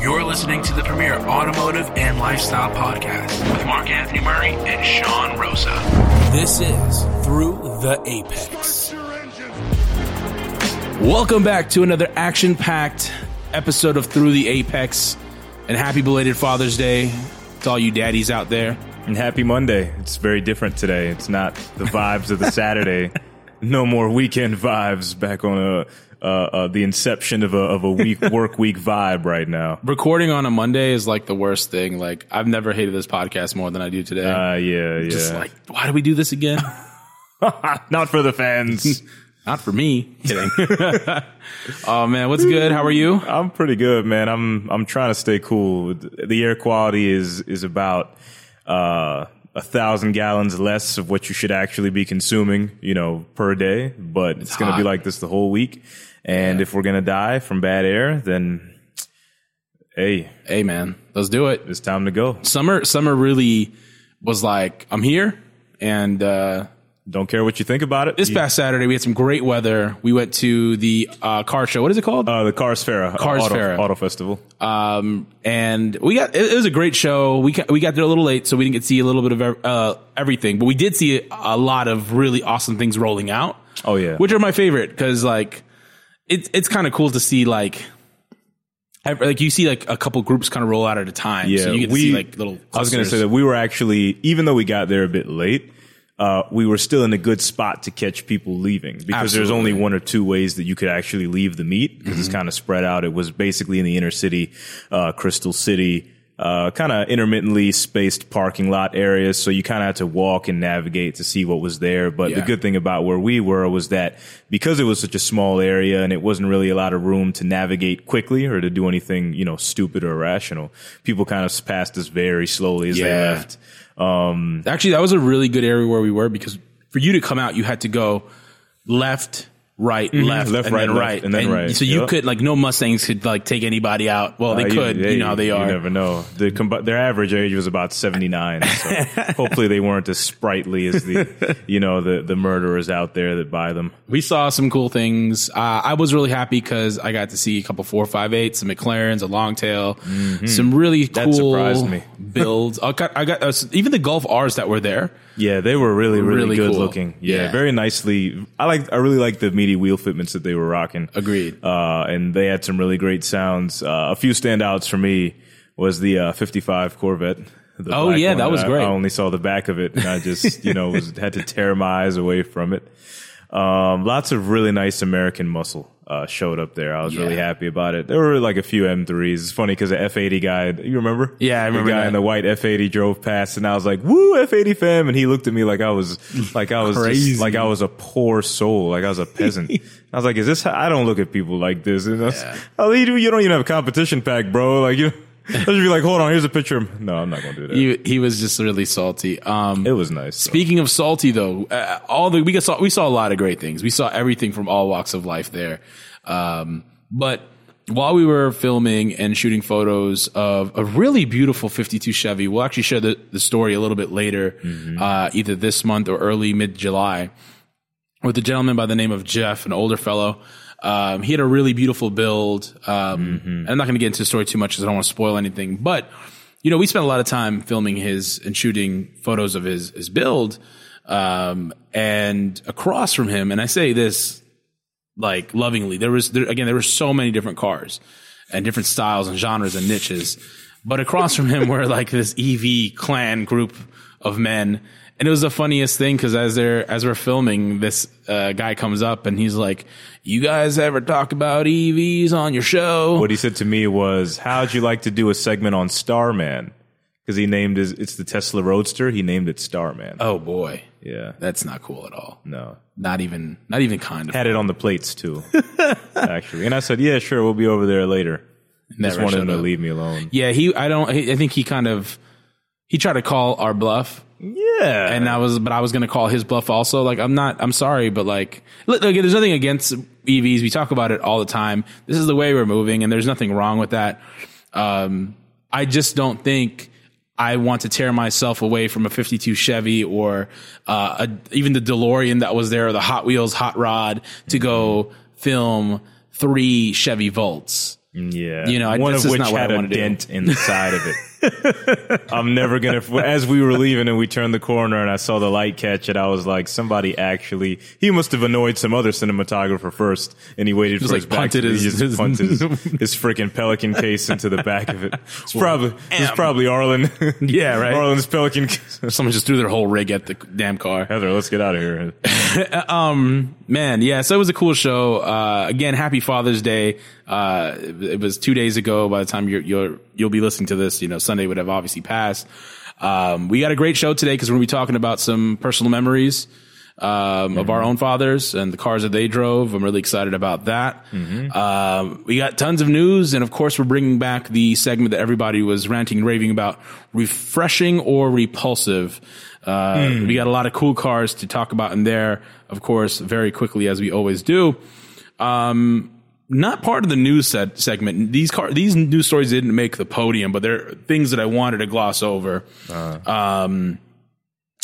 You're listening to the premier automotive and lifestyle podcast with Mark Anthony Murray and Sean Rosa. This is Through the Apex. Welcome back to another action packed episode of Through the Apex. And happy belated Father's Day to all you daddies out there. And happy Monday. It's very different today. It's not the vibes of the Saturday. No more weekend vibes back on a uh, uh, the inception of a of a week work week vibe right now. Recording on a Monday is like the worst thing. Like I've never hated this podcast more than I do today. Uh, yeah, yeah. Just like, why do we do this again? Not for the fans. Not for me. Kidding. oh man, what's good? How are you? I'm pretty good, man. I'm I'm trying to stay cool. The air quality is is about uh, a thousand gallons less of what you should actually be consuming, you know, per day. But it's, it's going to be like this the whole week. And yeah. if we're going to die from bad air, then hey, hey, man, let's do it. It's time to go. Summer, summer really was like, I'm here, and uh, don't care what you think about it. This past Saturday, we had some great weather. We went to the uh, car show. What is it called? Uh, the Cars Fair. Cars Auto, Fair. Auto Festival. Um, and we got, it, it, was a great show. We, we got there a little late, so we didn't get to see a little bit of uh, everything, but we did see a lot of really awesome things rolling out. Oh, yeah. Which are my favorite, because, like, it's it's kind of cool to see, like, like you see like a couple groups kind of roll out at a time. Yeah, so you get to we, see like little. Clusters. I was going to say that we were actually, even though we got there a bit late, uh, we were still in a good spot to catch people leaving because Absolutely. there's only one or two ways that you could actually leave the meet because mm-hmm. it's kind of spread out. It was basically in the inner city, uh, Crystal City, uh, kind of intermittently spaced parking lot areas. So you kind of had to walk and navigate to see what was there. But yeah. the good thing about where we were was that because it was such a small area and it wasn't really a lot of room to navigate quickly or to do anything, you know, stupid or irrational, people kind of passed us very slowly as yeah. they left. Um, Actually, that was a really good area where we were because for you to come out, you had to go left, right, mm-hmm. left, left, and right, then left, right, and then and right. So you yep. could like no Mustangs could like take anybody out. Well, they uh, could, you, you, know how they are. You never know. The, their average age was about seventy nine. So hopefully they weren't as sprightly as the you know the the murderers out there that buy them. We saw some cool things. Uh, I was really happy because I got to see a couple four five eight, some McLarens, a Longtail, mm-hmm. some really cool that surprised me. builds. I got, I got uh, even the Golf R's that were there. Yeah, they were really, really, really good cool. looking. Yeah, yeah, very nicely. I like, I really like the meaty wheel fitments that they were rocking. Agreed. Uh, and they had some really great sounds. Uh, a few standouts for me was the uh, 55 Corvette. oh yeah, that was I, great. I only saw the back of it, and I just, you know, was, had to tear my eyes away from it. Um, lots of really nice American muscle uh, showed up there. I was yeah. really happy about it. There were like a few M3s. It's funny because the F80 guy, you remember? Yeah, I remember. The guy that. in the white F80 drove past, and I was like, "Woo, F80 fam!" And he looked at me like I was, like I was, just, like I was a poor soul, like I was a peasant. I was like, "Is this? How? I don't look at people like this." And I was, yeah. oh, you, you don't even have a competition pack, bro. Like you. Just be like, hold on, here's a picture. Of no, I'm not gonna do that. He, he was just really salty. Um, it was nice. Speaking of salty, though, uh, all the we saw we saw a lot of great things. We saw everything from all walks of life there. Um, but while we were filming and shooting photos of a really beautiful 52 Chevy, we'll actually share the, the story a little bit later, mm-hmm. uh, either this month or early mid July, with a gentleman by the name of Jeff, an older fellow. Um, he had a really beautiful build. Um, mm-hmm. I'm not going to get into the story too much because I don't want to spoil anything. But you know, we spent a lot of time filming his and shooting photos of his his build. Um, and across from him, and I say this like lovingly, there was there, again there were so many different cars and different styles and genres and niches. But across from him were like this EV clan group of men and it was the funniest thing because as they're as we're filming, this uh, guy comes up and he's like, "You guys ever talk about EVs on your show?" What he said to me was, "How'd you like to do a segment on Starman?" Because he named his it's the Tesla Roadster. He named it Starman. Oh boy, yeah, that's not cool at all. No, not even not even kind of. Had it on the plates too, actually. And I said, "Yeah, sure, we'll be over there later." Never Just wanted him to leave me alone. Yeah, he. I don't. I think he kind of he tried to call our bluff yeah. And I was, but I was going to call his bluff also. Like, I'm not, I'm sorry, but like, look, look, there's nothing against EVs. We talk about it all the time. This is the way we're moving and there's nothing wrong with that. Um, I just don't think I want to tear myself away from a 52 Chevy or, uh, a, even the DeLorean that was there or the Hot Wheels Hot Rod to go film three Chevy Volts Yeah, You know, I- one this of is which not what had a wanna do. dent in the side of it. I'm never gonna. As we were leaving and we turned the corner and I saw the light catch it, I was like, somebody actually. He must have annoyed some other cinematographer first, and he waited Just, for like, his punted to- his- he just his- punted his, his freaking Pelican case into the back of it. It's probably it's probably Arlen. Yeah, right. Arlen's Pelican. case. Someone just threw their whole rig at the damn car. Heather, let's get out of here. Um, Man, yeah, so it was a cool show. Uh, again, happy Father's Day. Uh, it, was two days ago. By the time you're, you're, you'll be listening to this, you know, Sunday would have obviously passed. Um, we got a great show today because we're going to be talking about some personal memories, um, of our own fathers and the cars that they drove. I'm really excited about that. Um, we got tons of news. And of course, we're bringing back the segment that everybody was ranting and raving about refreshing or repulsive. Uh, we got a lot of cool cars to talk about in there, of course, very quickly as we always do. Um, not part of the news set segment. These car, these news stories didn't make the podium, but they're things that I wanted to gloss over. Um,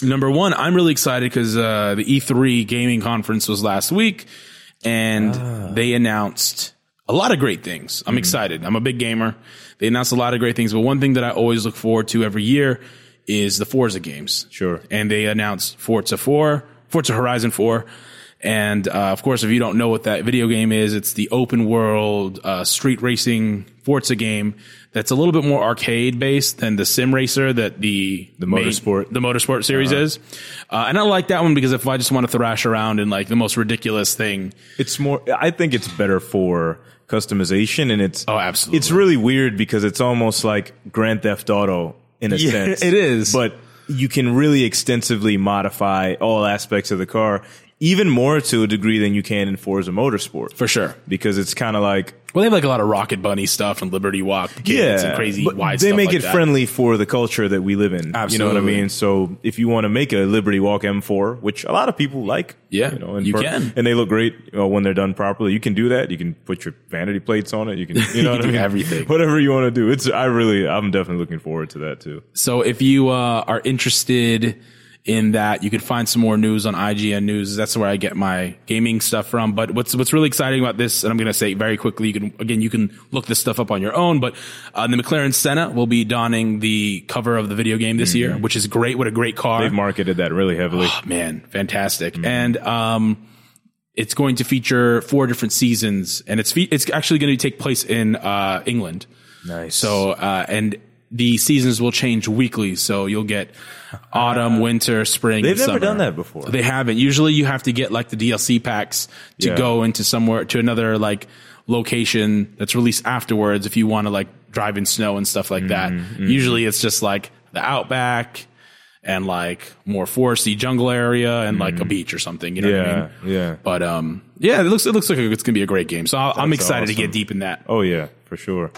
number one, I'm really excited because uh, the E3 gaming conference was last week, and they announced a lot of great things. I'm excited. I'm a big gamer. They announced a lot of great things, but one thing that I always look forward to every year is the Forza games. Sure. And they announced Forza 4, Forza Horizon 4. And, uh, of course, if you don't know what that video game is, it's the open world, uh, street racing Forza game that's a little bit more arcade based than the sim racer that the, the Motorsport. the motorsport series is. Uh, and I like that one because if I just want to thrash around in like the most ridiculous thing, It's more. I think it's better for customization, and it's Oh, absolutely. It's really weird because it's almost like Grand Theft Auto in a Yeah, sense. it is. but you can really extensively modify all aspects of the car, even more to a degree than you can in Forza Motorsport, for sure. because it's kind of like Well, they have like a lot of Rocket Bunny stuff and Liberty Walk kids and crazy wide they make like it that. friendly for the culture that we live in. You know what I mean? So if you want to make a Liberty Walk M4, which a lot of people like, Yeah, you know, and you can. and they look great uh, when they're done properly. You can do that. You can put your vanity plates on it. You can, you know what I do mean? everything. whatever you want to do. It's I really, I'm definitely looking forward to that too. So if you uh, are interested in that, you can find some more news on IGN News. That's where I get my gaming stuff from. But what's what's really exciting about this, and I'm going to say very quickly, you can again you can look this stuff up on your own. But uh, the McLaren Senna will be donning the cover of the video game this year, which is great. What a great car! They've marketed that really heavily. Oh, man, fantastic. And um it's going to feature four different seasons and it's fe- it's actually going to take place in uh England. nice. So uh and the seasons will change weekly, so you'll get autumn, winter, spring. They've never summer. done that before. They haven't. Usually, you have to get like the DLC packs to Yeah. go into somewhere to another like location that's released afterwards. If you want to like drive in snow and stuff like that, Mm-hmm, usually it's just like the outback and like more foresty jungle area and like a beach or something. You know what I Mm-hmm. yeah, mean? yeah. But um, yeah, it looks it looks like it's gonna be a great game. So I'll, I'm excited to get deep in that. Oh yeah, for sure.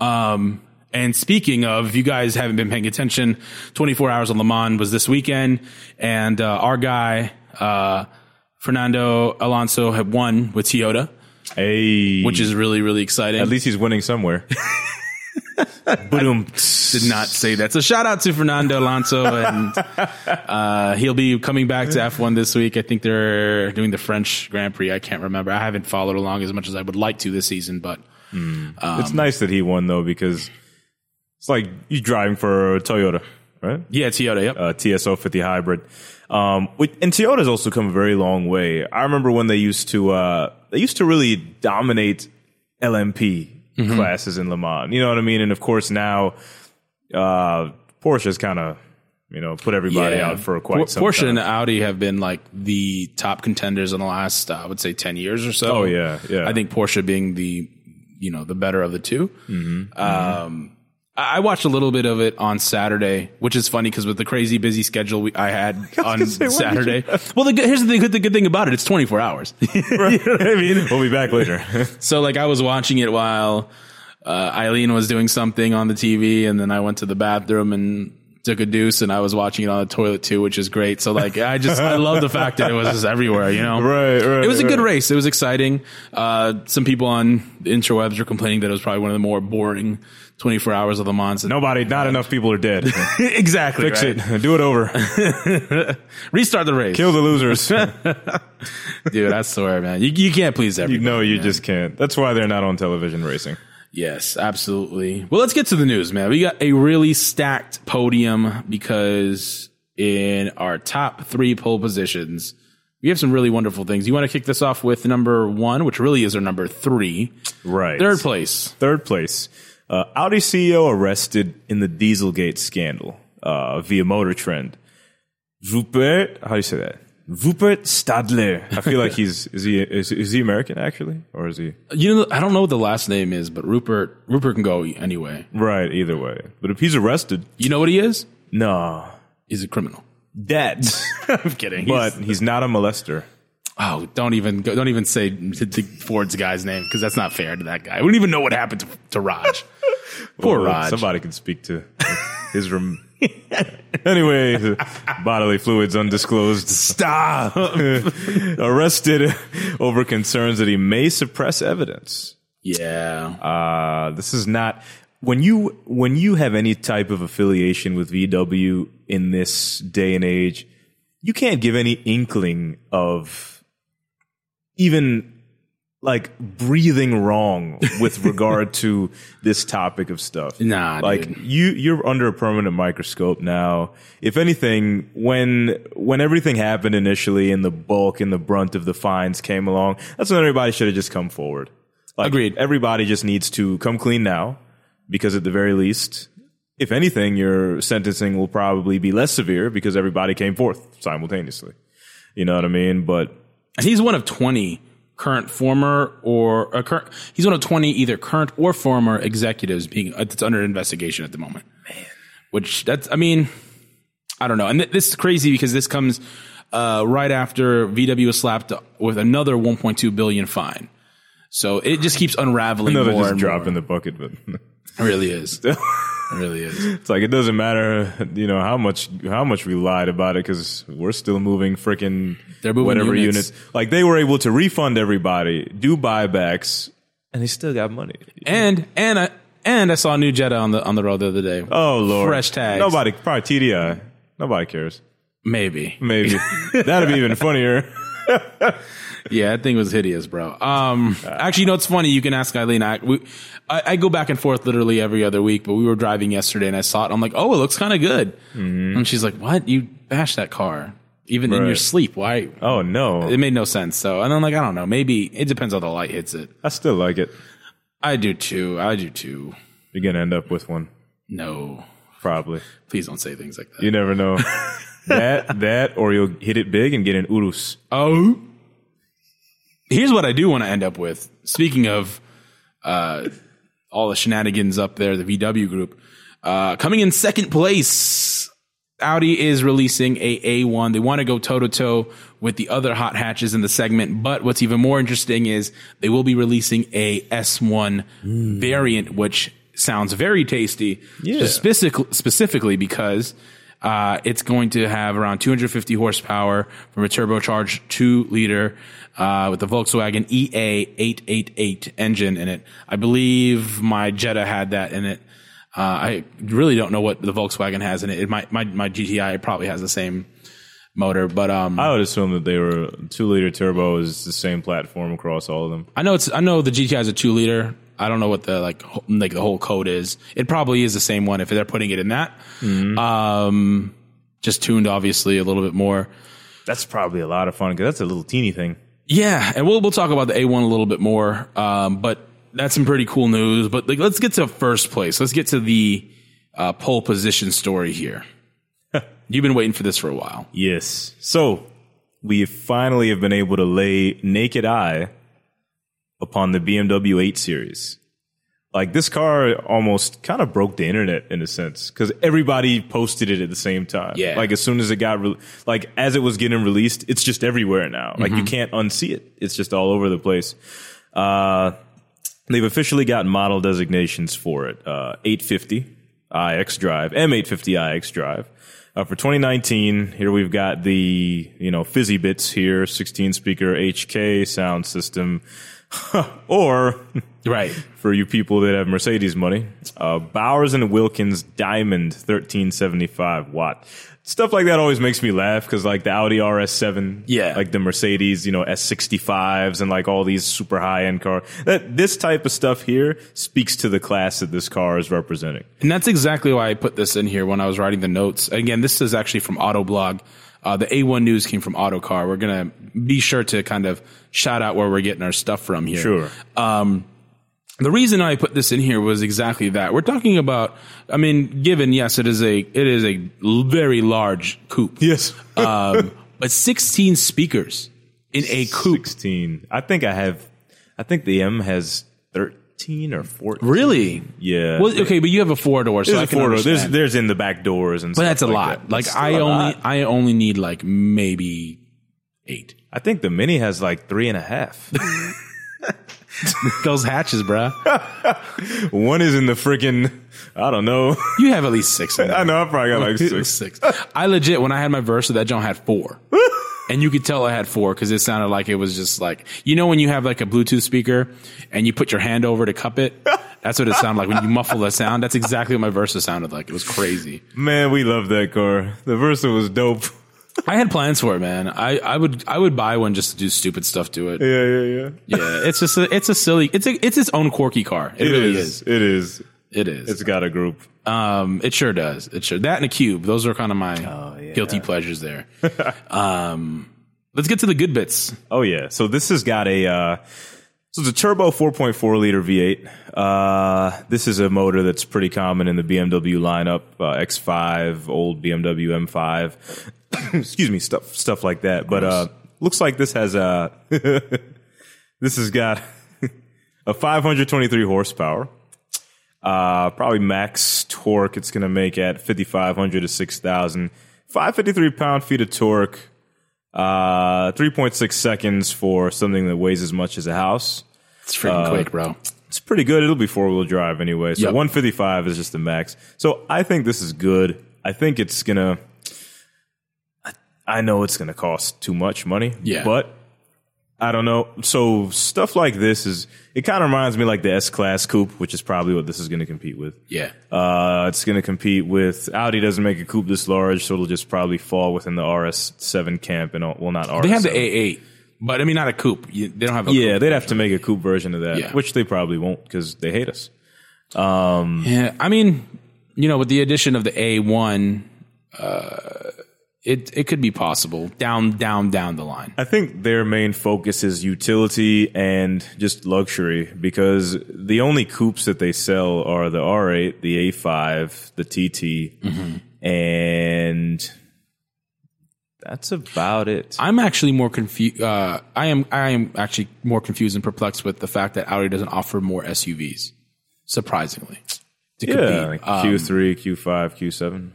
Um, and speaking of, if you guys haven't been paying attention, 24 Hours on Le Mans was this weekend, and uh, our guy uh, Fernando Alonso had won with Toyota, Hey, which is really really exciting. at least he's winning somewhere. Boom. did not say that. So shout out to Fernando Alonso, and uh, he'll be coming back to F1 this week. I think they're doing the French Grand Prix. I can't remember. I haven't followed along as much as I would like to this season, but it's nice that he won though because it's like you're driving for Toyota, right? yeah, Toyota. Yep. uh, TSO 50 hybrid. Um, and Toyota's also come a very long way. I remember when they used to, uh, they used to really dominate LMP Mm-hmm. classes in Le Mans. You know what I mean? And of course now, uh, Porsche's kind of, you know, put everybody out for quite Por- some Porsche time. and Audi have been like the top contenders in the last, uh, I would say, ten years or so. Oh, yeah, yeah. I think Porsche being the, you know, the better of the 2 Mm-hmm, Um, I I watched a little bit of it on Saturday, which is funny because with the crazy busy schedule we, I had on Saturday. Well, the, good- here's the, thing, the good thing about it: it's 24 hours. you know what I mean? We'll be back later. So like I was watching it while uh, Eileen was doing something on the TV, and then I went to the bathroom and took a deuce, and I was watching it on the toilet too, which is great. So like I just I love the fact that it was just everywhere, you know. right, right. It was a good race. It was exciting. Uh, some people on the interwebs are complaining that it was probably one of the more boring 24 hours of Le Mans. Nobody, not enough people are dead. exactly. Fix right? it. Do it over. Restart the race. Kill the losers. Dude, I swear, man. You, you can't please you everybody. know you man. just can't. That's why they're not on television racing. Yes, absolutely. Well, let's get to the news, man. We got a really stacked podium because in our top three pole positions, we have some really wonderful things. You want to kick this off with number one, which really is our number three. Right. Third place. Third place. Uh, Audi CEO arrested in the Dieselgate scandal uh, via Motor Trend. Rupert, how do you say that? Rupert Stadler. I feel like he's is he is, is he American actually, or is he You know, I don't know what the last name is, but Rupert Rupert can go anyway. right? Either way, but if he's arrested, You know what he is? no, He's a criminal. that. I'm kidding. but he's not a molester. oh, don't even go, don't even say Ford's guy's name because that's not fair to that guy. We don't even know what happened to, to Raj. Poor Well, Raj. Somebody can speak to his room. anyway, bodily fluids undisclosed. Stop. Arrested over concerns that he may suppress evidence. yeah. Uh, this is not when you when you have any type of affiliation with VW in this day and age, you can't give any inkling of even like breathing wrong with regard to this topic of stuff. Nah, like dude. you you're under a permanent microscope now. If anything, when when everything happened initially and the bulk and the brunt of the fines came along, that's when everybody should have just come forward. Like, Agreed. Everybody just needs to come clean now, because at the very least, if anything, your sentencing will probably be less severe because everybody came forth simultaneously. You know what I mean? But And he's one of 20 current former or uh, current, he's one of 20 either current or former executives being uh, that's under investigation at the moment. Man. Which that's I mean, I don't know. And th- this is crazy because this comes uh, right after VW was slapped with another 1.2 billion fine. So it just keeps unraveling another just drop in the bucket. But It really is. it really is. it's like it doesn't matter, you know, how much how much we lied about it because we're still moving freaking whatever units. units. Like they were able to refund everybody, do buybacks, and they still got money. And and I and I saw a new Jetta on the on the road the other day. Oh lord, Fresh tags. Nobody, probably TDI. Nobody cares. Maybe. Maybe that'd be even funnier. Yeah, that thing was hideous, bro. Um, actually, you know, it's funny. You can ask Eileen. I, we, I, I go back and forth literally every other week, but we were driving yesterday and I saw it. I'm like, oh, it looks kind of good. And she's like, what? You bashed that car even in your sleep. Why? Oh no, It made no sense. So, and I'm like, I don't know. Maybe it depends how the light hits it. I still like it. I do too. I do too. You're gonna end up with one, No, probably. please don't say things like that. You never know. that that, or you'll hit it big and get an urus. Oh, here's what I do want to end up with. Speaking of uh, all the shenanigans up there, the VW group uh, coming in second place. Audi is releasing a A1. They want to go toe to toe with the other hot hatches in the segment. But what's even more interesting is they will be releasing a S1 variant, which sounds very tasty. Yeah. Specific, specifically because uh, it's going to have around 250 horsepower from a turbocharged two liter uh, with the Volkswagen E EA888 engine in it. I believe my Jetta had that in it. Uh, I really don't know what the Volkswagen has in it. it might, my, my GTI probably has the same motor, but um, I would assume that they were two liter turbo is the same platform across all of them. I know it's. I know the GTI is a two liter. I don't know what the like like the whole code is. It probably is the same one if they're putting it in that. Um, just tuned obviously a little bit more. That's probably a lot of fun because that's a little teeny thing. Yeah, and we'll we'll talk about the A1 a little bit more. Um, but that's some pretty cool news. But like, let's get to first place. Let's get to the uh, pole position story here. You've been waiting for this for a while. Yes. So we finally have been able to lay naked eye upon the BMW 8 Series. Like this car almost kind of broke the internet in a sense because everybody posted it at the same time. Yeah. Like as soon as it got, re- like as it was getting released, it's just everywhere now. Like you can't unsee it. It's just all over the place. Uh, they've officially gotten model designations for it. Uh, 850 iX Drive, M850i xDrive. Uh, for 2019, here we've got the, you know, fizzy bits here, 16 speaker HK sound system, or Right. for you people that have Mercedes money, uh, Bowers and Wilkins Diamond 1375 watt. Stuff like that always makes me laugh because like the Audi RS7, Yeah. like the Mercedes, you know, S65s and like all these super high end cars. That this type of stuff here speaks to the class that this car is representing. And that's exactly why I put this in here when I was writing the notes. Again, this is actually from Autoblog. Uh, the A1 news came from Autocar. We're going to be sure to kind of shout out where we're getting our stuff from here. Sure. Um, the reason I put this in here was exactly that. We're talking about, I mean, given, yes, it is a, it is a very large coupe. Yes. Um, but 16 speakers in a coupe. 16. I think I have, I think the M has 13 or 14. Really? Yeah. Well, okay, but you have a four door, so There's I can four door. There's, there's in the back doors and but that's a like lot. that. Like That's I only, lot. I only need like maybe eight. I think the Mini has like three and a half. Those hatches, bruh. One is in the freaking, I don't know. You have at least six. I know, I probably got like six. six. I legit, when I had my Versa, that John had four. And you could tell I had four because it sounded like it was just like, you know, when you have like a Bluetooth speaker and you put your hand over to cup it? That's what it sounded like when you muffle the sound. That's exactly what my Versa sounded like. It was crazy. Man, we love that car. The Versa was dope. I had plans for it, man. I, I would I would buy one just to do stupid stuff to it. Yeah, yeah, yeah. Yeah, it's just a, it's a silly it's a, it's its own quirky car. It, It really is. is. It is. It is. It's got a group. Um, it sure does. It sure that and a cube. Those are kind of my Oh, yeah. guilty pleasures there. um, let's get to the good bits. Oh yeah. So this has got a uh so it's a turbo 4.4 liter V8. Uh this is a motor that's pretty common in the BMW lineup, uh, X5, old BMW M5. Excuse me, stuff stuff like that. But uh looks like this has a this has got a 523 horsepower. Uh probably max torque it's going to make at 5500 to 6000. 553 pound feet of torque. Uh, 3.6 seconds for something that weighs as much as a house. It's freaking quick, bro. It's pretty good. It'll be four wheel drive anyway. So Yep. 155 is just the max. So I think this is good. I think it's gonna. I- I know it's gonna cost too much money. Yeah. But I don't know. So stuff like this is. It kind of reminds me like the S Class Coupe, which is probably what this is going to compete with. Yeah. Uh, it's going to compete with Audi. Doesn't make a coupe this large, so it'll just probably fall within the RS7 camp and all, well, not RS. They have the A8, but I mean, not a coupe. You, they don't have a Yeah, they'd have to make a coupe version of that, Yeah. which they probably won't because they hate us. Yeah. I mean, you know, with the addition of the A1, uh, it, it could be possible down, down, down the line. I think their main focus is utility and just luxury because the only coupes that they sell are the R8, the A5, the TT, and that's about it. I'm actually more confused. Uh, I am, I am actually more confused and perplexed with the fact that Audi doesn't offer more SUVs, surprisingly. To yeah, compete. like Um, Q3, Q5, Q7.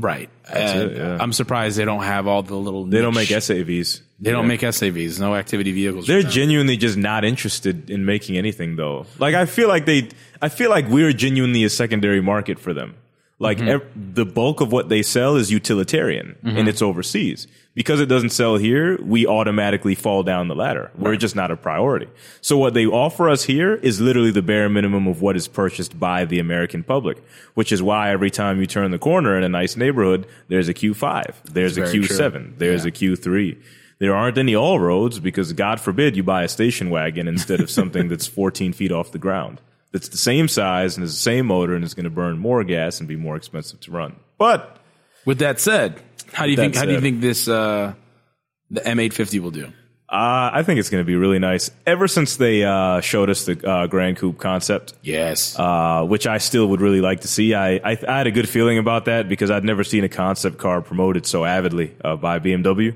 Right. It, yeah. I'm surprised they don't have all the little. They don't make SAVs. They don't make SAVs. No activity vehicles. They're genuinely just not interested in making anything though. Like I feel like they, I feel like we're genuinely a secondary market for them. Like Mm-hmm. ev- the bulk of what they sell is utilitarian and it's overseas. Because it doesn't sell here, we automatically fall down the ladder. We're just not a priority. So what they offer us here is literally the bare minimum of what is purchased by the American public, which is why every time you turn the corner in a nice neighborhood, there's a Q5, there's a very true. Q7, there's a Q3. There aren't any all roads because God forbid you buy a station wagon instead of something that's 14 feet off the ground. That's the same size and has the same motor and is going to burn more gas and be more expensive to run. But With that said, how do you think? How do you think this uh, the M850 will do? Uh, I think it's going to be really nice. Ever since they uh, showed us the uh, Grand Coupe concept, Yes. uh, which I still would really like to see. I, I, I had a good feeling about that because I'd never seen a concept car promoted so avidly uh, by BMW.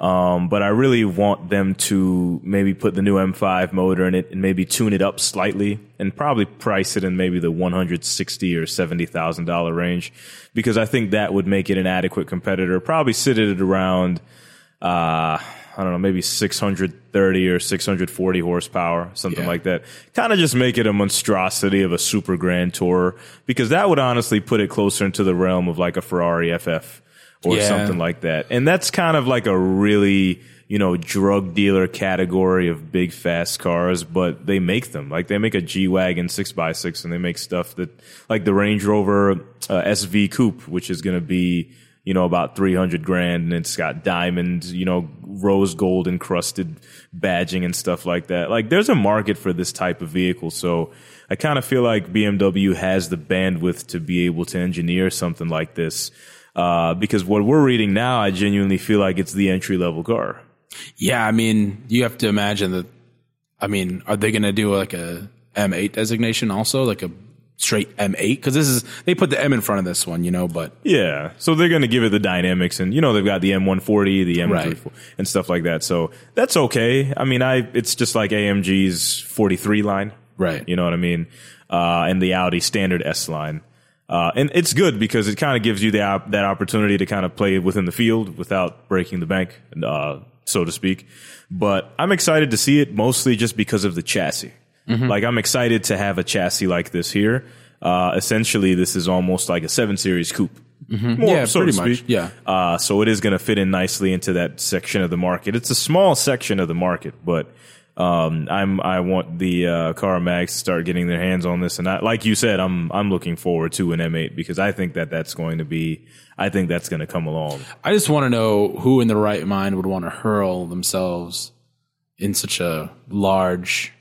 Um, but I really want them to maybe put the new M5 motor in it and maybe tune it up slightly and probably price it in maybe the one hundred sixty or seventy thousand dollar range because I think that would make it an adequate competitor. Probably sit it at around. I don't know, maybe 630 or 640 horsepower, something Yeah. like that. Kind of just make it a monstrosity of a super grand tour because that would honestly put it closer into the realm of like a Ferrari FF or Yeah. something like that. And that's kind of like a really you know, drug dealer category of big fast cars, but they make them. Like they make a G Wagon 6x6 and they make stuff that, like the Range Rover uh, SV Coupe, which is going to be, you know, about 300 grand and it's got diamond, you know, rose gold encrusted badging and stuff like that. Like there's a market for this type of vehicle. So I kind of feel like BMW has the bandwidth to be able to engineer something like this. Uh, because what we're reading now, I genuinely feel like it's the entry level car. Yeah, I mean, you have to imagine that. I mean, are they going to do like a M8 designation also, like a straight M8? Because this is they put the M in front of this one, you know. But Yeah, so they're going to give it the dynamics, and you know they've got the M140, the M34, Right. and stuff like that. So that's okay. I mean, I it's just like AMG's 43 line, Right. You know what I mean? Uh, and the Audi standard S line. Uh, and it's good because it kind of gives you the op- that opportunity to kind of play within the field without breaking the bank, uh, so to speak. But I'm excited to see it mostly just because of the chassis. Mm-hmm. Like I'm excited to have a chassis like this here. Uh, essentially, this is almost like a seven series coupe. Mm-hmm. Yeah, so pretty much. Yeah. Uh, so it is going to fit in nicely into that section of the market. It's a small section of the market, but um, I'm I want the uh, car mags to start getting their hands on this, and I, like you said, I'm I'm looking forward to an M8 because I think that that's going to be I think that's going to come along. I just want to know who in the right mind would want to hurl themselves in such a large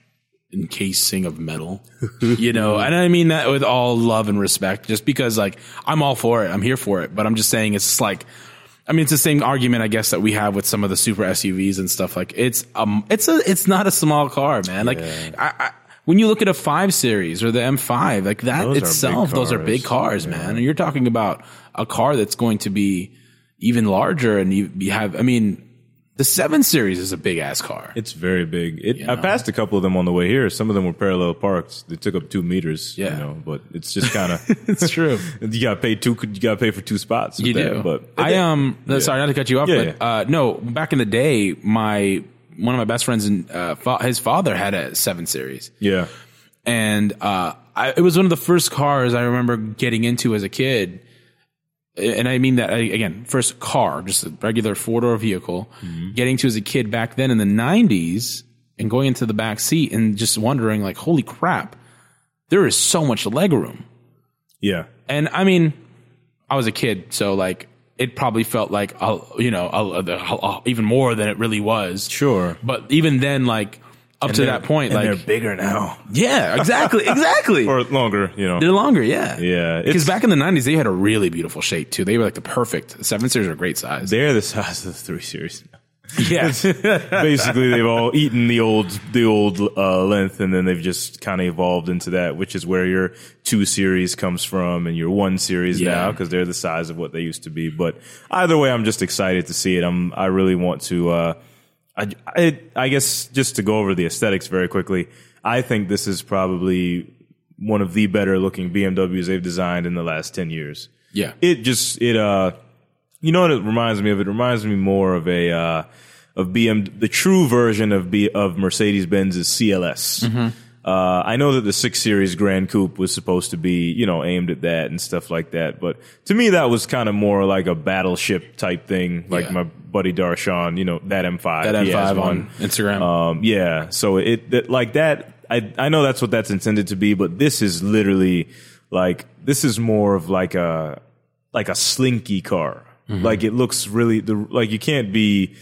encasing of metal. you know, and I mean that with all love and respect, just because like I'm all for it. I'm here for it. But I'm just saying it's like I mean, it's the same argument, I guess, that we have with some of the super SUVs and stuff. Like, it's um, it's a, it's not a small car, man. Like, I, I, when you look at a five series or the M5, like that Those are itself, those are big cars. cars, man. And you're talking about a car that's going to be even larger, and you, you have, I mean, the seven series is a big ass car. It's very big. It, I know? passed a couple of them on the way here. Some of them were parallel parked. They took up two meters. Yeah. you know, but it's just kind of it's true. you got to pay two. You got to pay for two spots. You that, do. but I um no, sorry not to cut you off, Yeah, but uh no, back in the day, my one of my best friends and uh fa- his father had a seven series. yeah. And uh I, it was one of the first cars I remember getting into as a kid. And I mean that again, first car, just a regular four door vehicle, getting to as a kid back then in the nineties and going into the back seat and just wondering like, holy crap, there is so much leg room. Yeah. And I mean, I was a kid, so like it probably felt like uh, you know even more than it really was. Sure. But even then, like up to that point, and like they're bigger now yeah, exactly, exactly. or longer. You know. They're longer, yeah, Yeah, Because back in the '90s, they had a really beautiful shape too. They were like the perfect seven series are a great size. They're the size of the three series. yeah, Basically, they've all eaten the old the old uh, length, and then they've just kind of evolved into that, which is where your two series comes from, and your one series Yeah. now because they're the size of what they used to be. But either way, I'm just excited to see it. I'm I really want to. Uh, I, I I guess just to go over the aesthetics very quickly, I think this is probably one of the better looking BMWs they've designed in the last ten years. yeah, it just it uh you know what it reminds me of it reminds me more of a uh of BM the true version of B of Mercedes Benz's CLS. Uh, I know that the six series Grand Coupe was supposed to be, you know, aimed at that and stuff like that. But to me, that was kind of more like a battleship type thing, like Yeah. my buddy Darshan, you know, that M5. that M5 one. on Instagram. Um, yeah. So it that, like that. I I know that's what that's intended to be, but this is literally like this is more of like a like a slinky car. Like it looks really the like you can't be.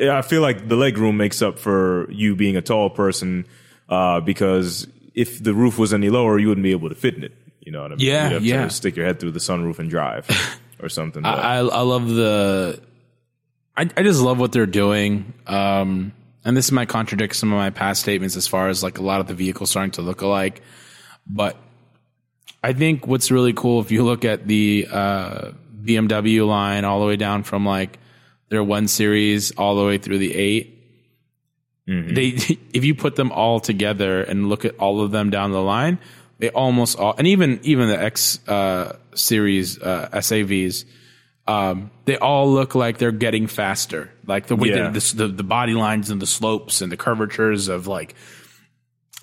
I feel like the leg room makes up for you being a tall person uh, because if the roof was any lower, you wouldn't be able to fit in it. You know what I mean? Yeah, You'd have yeah. To stick your head through the sunroof and drive or something. but- I, I love the. I, I just love what they're doing. Um, and this might contradict some of my past statements as far as like a lot of the vehicles starting to look alike. But I think what's really cool if you look at the uh, BMW line all the way down from like their one series all the way through the 8 they if you put them all together and look at all of them down the line, they almost all and even even the X uh, series uh, SAVs, um, they all look like they're getting faster. Like the way Yeah. the, the the body lines and the slopes and the curvatures of like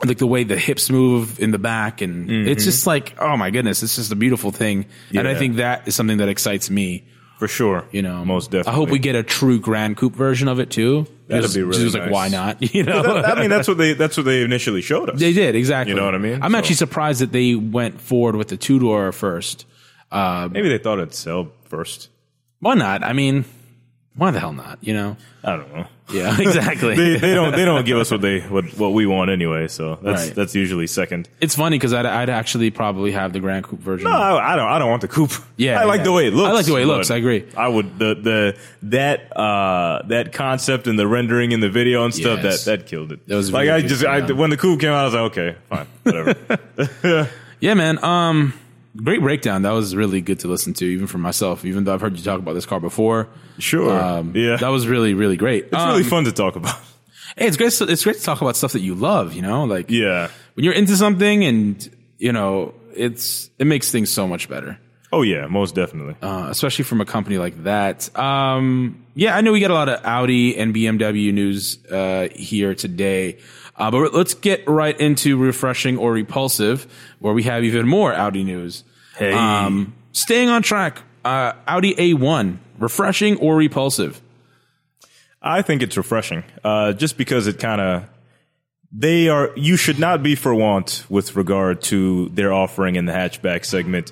like the way the hips move in the back and it's just like oh my goodness it's just a beautiful thing and i think that is something that excites me For sure. You know, most definitely. I hope we get a true Grand Coupe version of it too. That'd Just- be really just like nice. why not? You know, That- I mean, that's what they that's what they initially showed us. they did exactly. You know what I mean? I'm So- actually surprised that they went forward with the two door first. Uh, Maybe they thought it'd sell first. why not? I mean, why the hell not? You know? I don't know. Yeah, exactly. They, they don't they don't give us what they what, what we want anyway. So that's Right. that's usually second. it's funny because I'd, I'd actually probably have the Grand Coupe version. No, I, I don't. I don't want the coupe. Yeah, I like yeah. the way it looks. I like the way it looks, I agree. I would the the that uh that concept and the rendering in the video and stuff Yes. that that killed it. That was like really I just I, when the coupe came out, I was like, okay, fine, whatever. Yeah, man. Um, great breakdown. That was really good to listen to, even for myself. Even though I've heard you talk about this car before. sure. Um, yeah, that was really, really great. it's really Um, fun to talk about. Hey, it's great. It's great to talk about stuff that you love. You know, like Yeah. when you're into something, and you know, it's it makes things so much better. Oh yeah, most definitely. uh, especially from a company like that. Um, yeah, I know we got a lot of Audi and BMW news uh, here today, uh, but let's get right into refreshing or repulsive, where we have even more Audi news. Hey. Um, staying on track, uh, Audi A1, refreshing or repulsive? I think it's refreshing, uh, just because it kind of they are. You should not be for want with regard to their offering in the hatchback segment.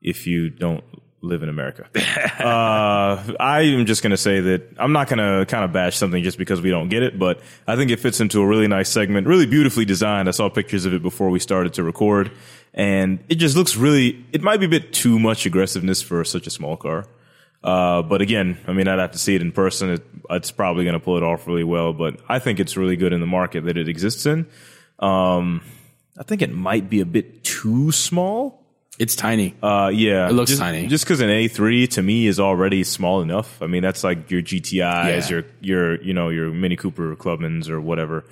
If you don't live in America, uh, I am just going to say that I'm not going to kind of bash something just because we don't get it, but I think it fits into a really nice segment, really beautifully designed. I saw pictures of it before we started to record, and it just looks really. It might be a bit too much aggressiveness for such a small car. Uh, but again, I mean, I'd have to see it in person. It, it's probably going to pull it off really well, but I think it's really good in the market that it exists in. Um, I think it might be a bit too small. It's tiny. Uh, yeah, It looks just, tiny. Just because an A3 to me is already small enough. I mean, that's like your GTIs, Yeah. your your you know your Mini Cooper Clubmans or whatever.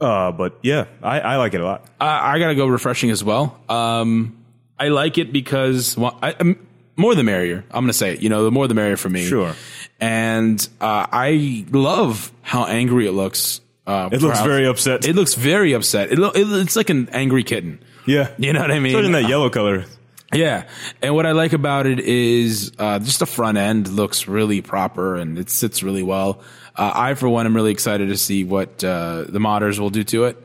Uh, but yeah, I, I like it a lot. I, I gotta go refreshing as well. Um, I like it because well, I, um, more the merrier. I'm gonna say it. You know, the more the merrier for me. Sure. And uh, I love how angry it looks. Uh, It looks very upset. It looks very upset. It, lo- it it's like an angry kitten. Yeah, You know what I mean? Especially in that yellow color. Yeah, and what I like about it is uh, just the front end looks really proper and it sits really well. Uh, I, for one, am really excited to see what uh, the modders will do to it,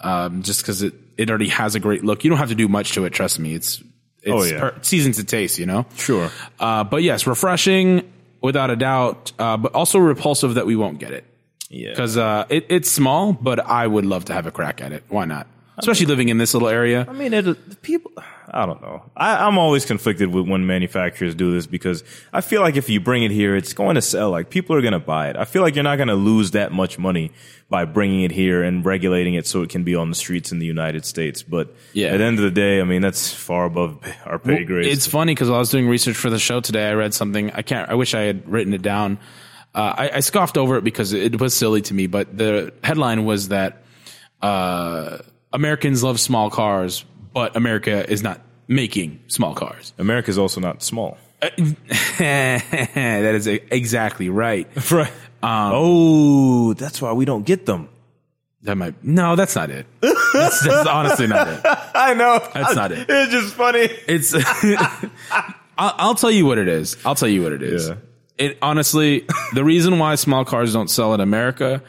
um, just because it it already has a great look. You don't have to do much to it. Trust me, it's it's Oh, yeah. per- seasoned to taste. You know, Sure. Uh, but yes, refreshing without a doubt, uh, but also repulsive that we won't get it Yeah, because uh, it, it's small. But I would love to have a crack at it. Why not? Especially living in this little area. I mean, it, people. I don't know. I, I'm always conflicted with when manufacturers do this because I feel like if you bring it here, it's going to sell. Like people are going to buy it. I feel like you're not going to lose that much money by bringing it here and regulating it so it can be on the streets in the United States. But Yeah. at the end of the day, I mean, that's far above our pay grade. It's funny because I was doing research for the show today, I read something. I can't. I wish I had written it down. Uh, I, I scoffed over it because it was silly to me. But the headline was that uh, Americans love small cars, but America is not making small cars. America's also not small. that is exactly right. Right. Um, oh, that's why we don't get them. That might no, that's not it. That's, that's honestly not it. I know. That's not it. It's just funny. It's. I'll, I'll tell you what it is. I'll tell you what it is. Yeah. It honestly, the reason why small cars don't sell in America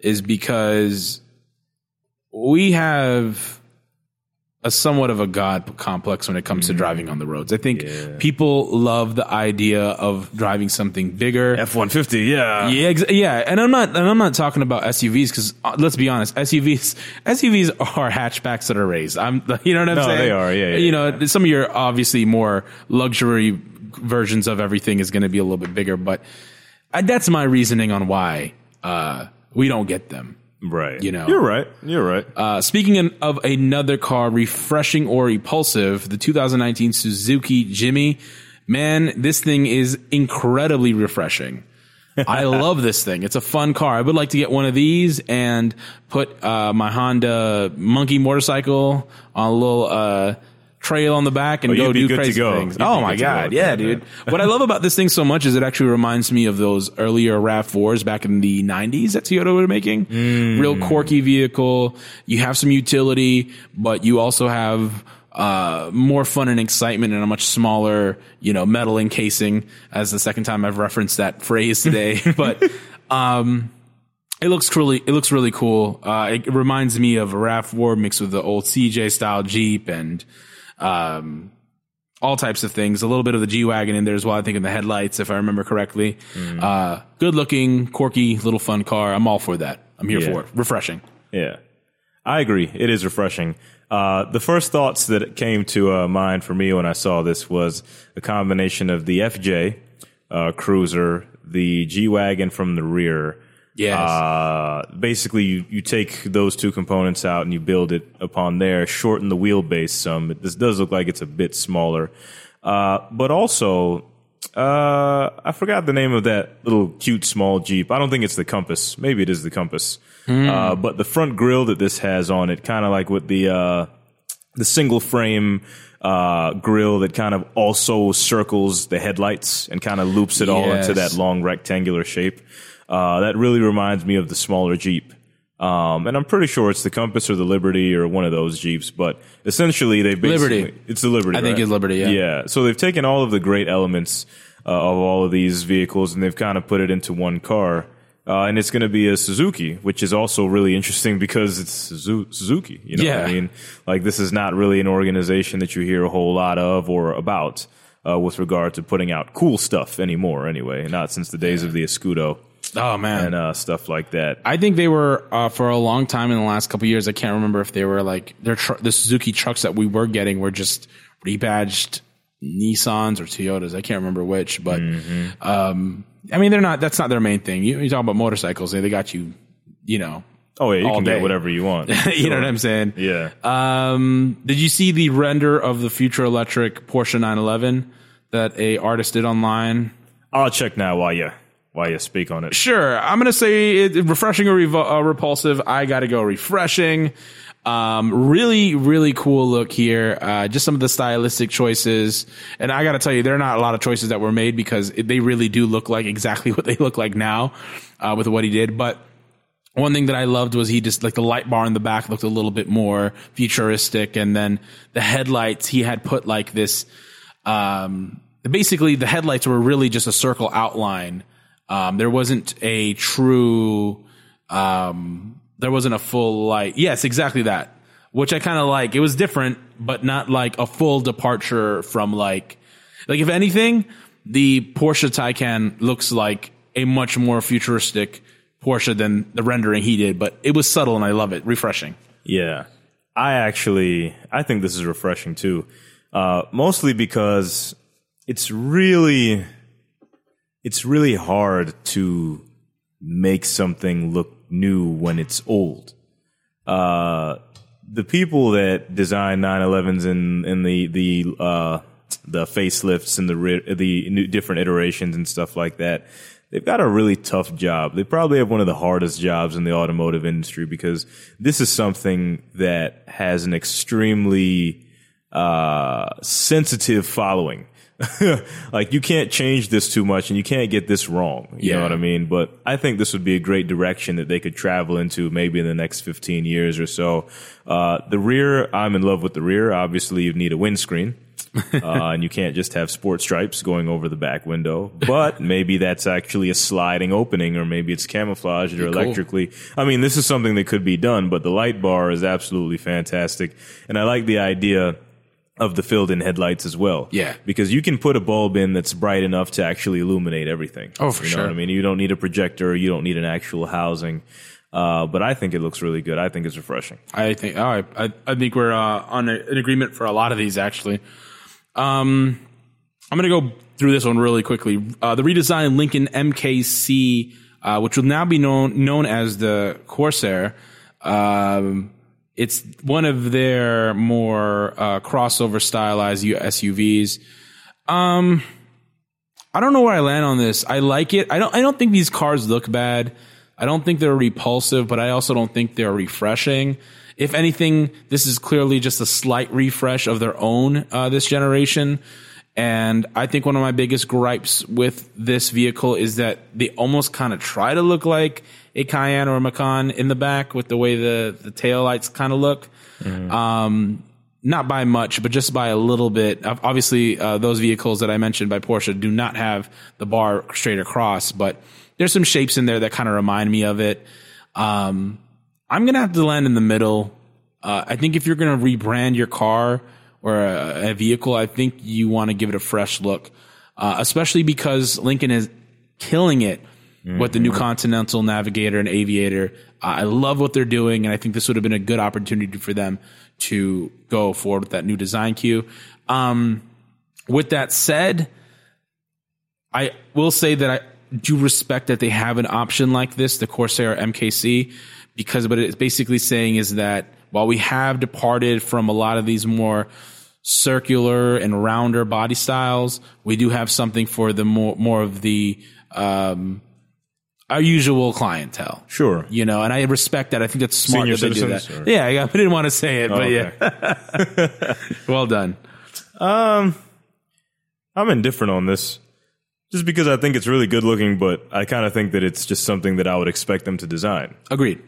is because we have a somewhat of a god complex when it comes to driving on the roads. I think people love the idea of driving something bigger. F one fifty. Yeah. Yeah, ex- yeah, and I'm not, and I'm not talking about SUVs because uh, let's be honest, SUVs, SUVs are hatchbacks that are raised. I'm, you know what I'm No, saying? they are, yeah, yeah, you know, some of your obviously more luxury versions of everything is going to be a little bit bigger, but uh, that's my reasoning on why uh, we don't get them. Right. You know. You're right. You're right. Uh, speaking of another car, refreshing or repulsive, the 2019 Suzuki Jimny. Man, this thing is incredibly refreshing. I love this thing. It's a fun car. I would like to get one of these and put uh, my Honda Monkey motorcycle on a little uh, trail on the back and Oh, go do crazy things. You'd Oh my good to go god, yeah, that, dude. what I love about this thing so much is it actually reminds me of those earlier RAV4s back in the 90s that Toyota were making. Mm. Real quirky vehicle. You have some utility, but you also have uh, more fun and excitement in a much smaller, you know, metal encasing. As the second time I've referenced that phrase today, but um, it looks really, it looks really cool. Uh, it reminds me of a RAV4 mixed with the old CJ style Jeep and um, all types of things. A little bit of the G wagon in there as well. I think in the headlights, if I remember correctly. Mm. Uh, good looking, quirky, little fun car. I'm all for that. I'm here Yeah. for it. Refreshing. Yeah, I agree. It is refreshing. Uh, the first thoughts that came to uh, mind for me when I saw this was a combination of the FJ uh, Cruiser, the G wagon from the rear. Yes. Uh, basically, you, you take those two components out and you build it upon there, shorten the wheelbase some. This does look like it's a bit smaller. Uh, but also, uh, I forgot the name of that little cute small Jeep. I don't think it's the Compass. Maybe it is the Compass. Uh, but the front grill that this has on it, kind of like with the, uh, the single frame, uh, grill that kind of also circles the headlights and kind of loops it all into that long rectangular shape. Uh, that really reminds me of the smaller Jeep. Um, and I'm pretty sure it's the Compass or the Liberty or one of those Jeeps, but essentially they basically, Liberty. it's the Liberty. I think right? it's Liberty, yeah. Yeah. So they've taken all of the great elements, uh, of all of these vehicles and they've kind of put it into one car. Uh, and it's going to be a Suzuki, which is also really interesting because it's Suzuki. You know what Yeah. I mean? Like this is not really an organization that you hear a whole lot of or about uh, with regard to putting out cool stuff anymore. Anyway, not since the days of the Escudo Oh man. and uh, stuff like that. I think they were uh, for a long time in the last couple of years. I can't remember if they were like their tr- the Suzuki trucks that we were getting were just rebadged Nissans or Toyotas. I can't remember which, but um, I mean they're not. That's not their main thing. You, you talk about motorcycles, they, they got you. You know, Oh yeah, you can day. get whatever you want. you know what I'm saying. Yeah. Um, did you see the render of the future electric Porsche 911 that a artist did online? I'll check now while you while you speak on it. Sure, I'm gonna say it, refreshing or revo- uh, repulsive. I got to go refreshing. Um, really, really cool look here. Uh, just some of the stylistic choices, and I got to tell you, there are not a lot of choices that were made because they really do look like exactly what they look like now uh, with what he did. But one thing that I loved was he just like the light bar in the back looked a little bit more futuristic, and then the headlights he had put like this. Um, basically, the headlights were really just a circle outline. Um, there wasn't a true. Um, there wasn't a full light. Yes, exactly that. Which I kind of like. It was different, but not like a full departure from like, like if anything, the Porsche Taycan looks like a much more futuristic Porsche than the rendering he did, but it was subtle and I love it. Refreshing. Yeah. I actually I think this is refreshing too. Uh, mostly because it's really it's really hard to make something look new when it's old. Uh, the people that design 911s and and the the uh, the facelifts and the the new different iterations and stuff like that, they've got a really tough job. They probably have one of the hardest jobs in the automotive industry because this is something that has an extremely uh, sensitive following. like you can't change this too much and you can't get this wrong. You know what I mean? But I think this would be a great direction that they could travel into maybe in the next 15 years or so. Uh, the rear, I'm in love with the rear. Obviously you need a windscreen. uh, and you can't just have sport stripes going over the back window. But maybe that's actually a sliding opening, or maybe it's camouflaged or cool. electrically. I mean, this is something that could be done, but the light bar is absolutely fantastic. And I like the idea of the filled in headlights as well. Yeah. Because you can put a bulb in that's bright enough to actually illuminate everything. Oh, for you know sure. what I mean? You don't need a projector, you don't need an actual housing. Uh, but I think it looks really good. I think it's refreshing. I think, oh, I, I, I think we're uh, on a, an agreement for a lot of these actually. Um, I'm going to go through this one really quickly. Uh, the redesigned Lincoln MKC, uh, which will now be known known as the Corsair. Um, it's one of their more uh, crossover stylized SUVs. Um, I don't know where I land on this. I like it. I don't. I don't think these cars look bad. I don't think they're repulsive, but I also don't think they're refreshing. If anything, this is clearly just a slight refresh of their own uh, this generation. And I think one of my biggest gripes with this vehicle is that they almost kind of try to look like a Cayenne or a Macan in the back with the way the the tail lights kind of look. Um, not by much, but just by a little bit. Obviously, uh, those vehicles that I mentioned by Porsche do not have the bar straight across, but there's some shapes in there that kind of remind me of it. Um, I'm gonna have to land in the middle. Uh, I think if you're gonna rebrand your car or a, a vehicle, I think you want to give it a fresh look, uh, especially because Lincoln is killing it with the new Continental Navigator and Aviator. Uh, I love what they're doing, and I think this would have been a good opportunity for them to go forward with that new design cue. Um, with that said, I will say that I do respect that they have an option like this, the Corsair MKC, because what it's basically saying is that while we have departed from a lot of these more circular and rounder body styles, we do have something for the more more of the um, our usual clientele. Sure. You know, and I respect that. I think that's smart Senior that they do that. or- Yeah, I didn't want to say it, but okay. yeah. well done. I'm indifferent on this. Just because I think it's really good looking, but I kind of think that it's just something that I would expect them to design. Agreed.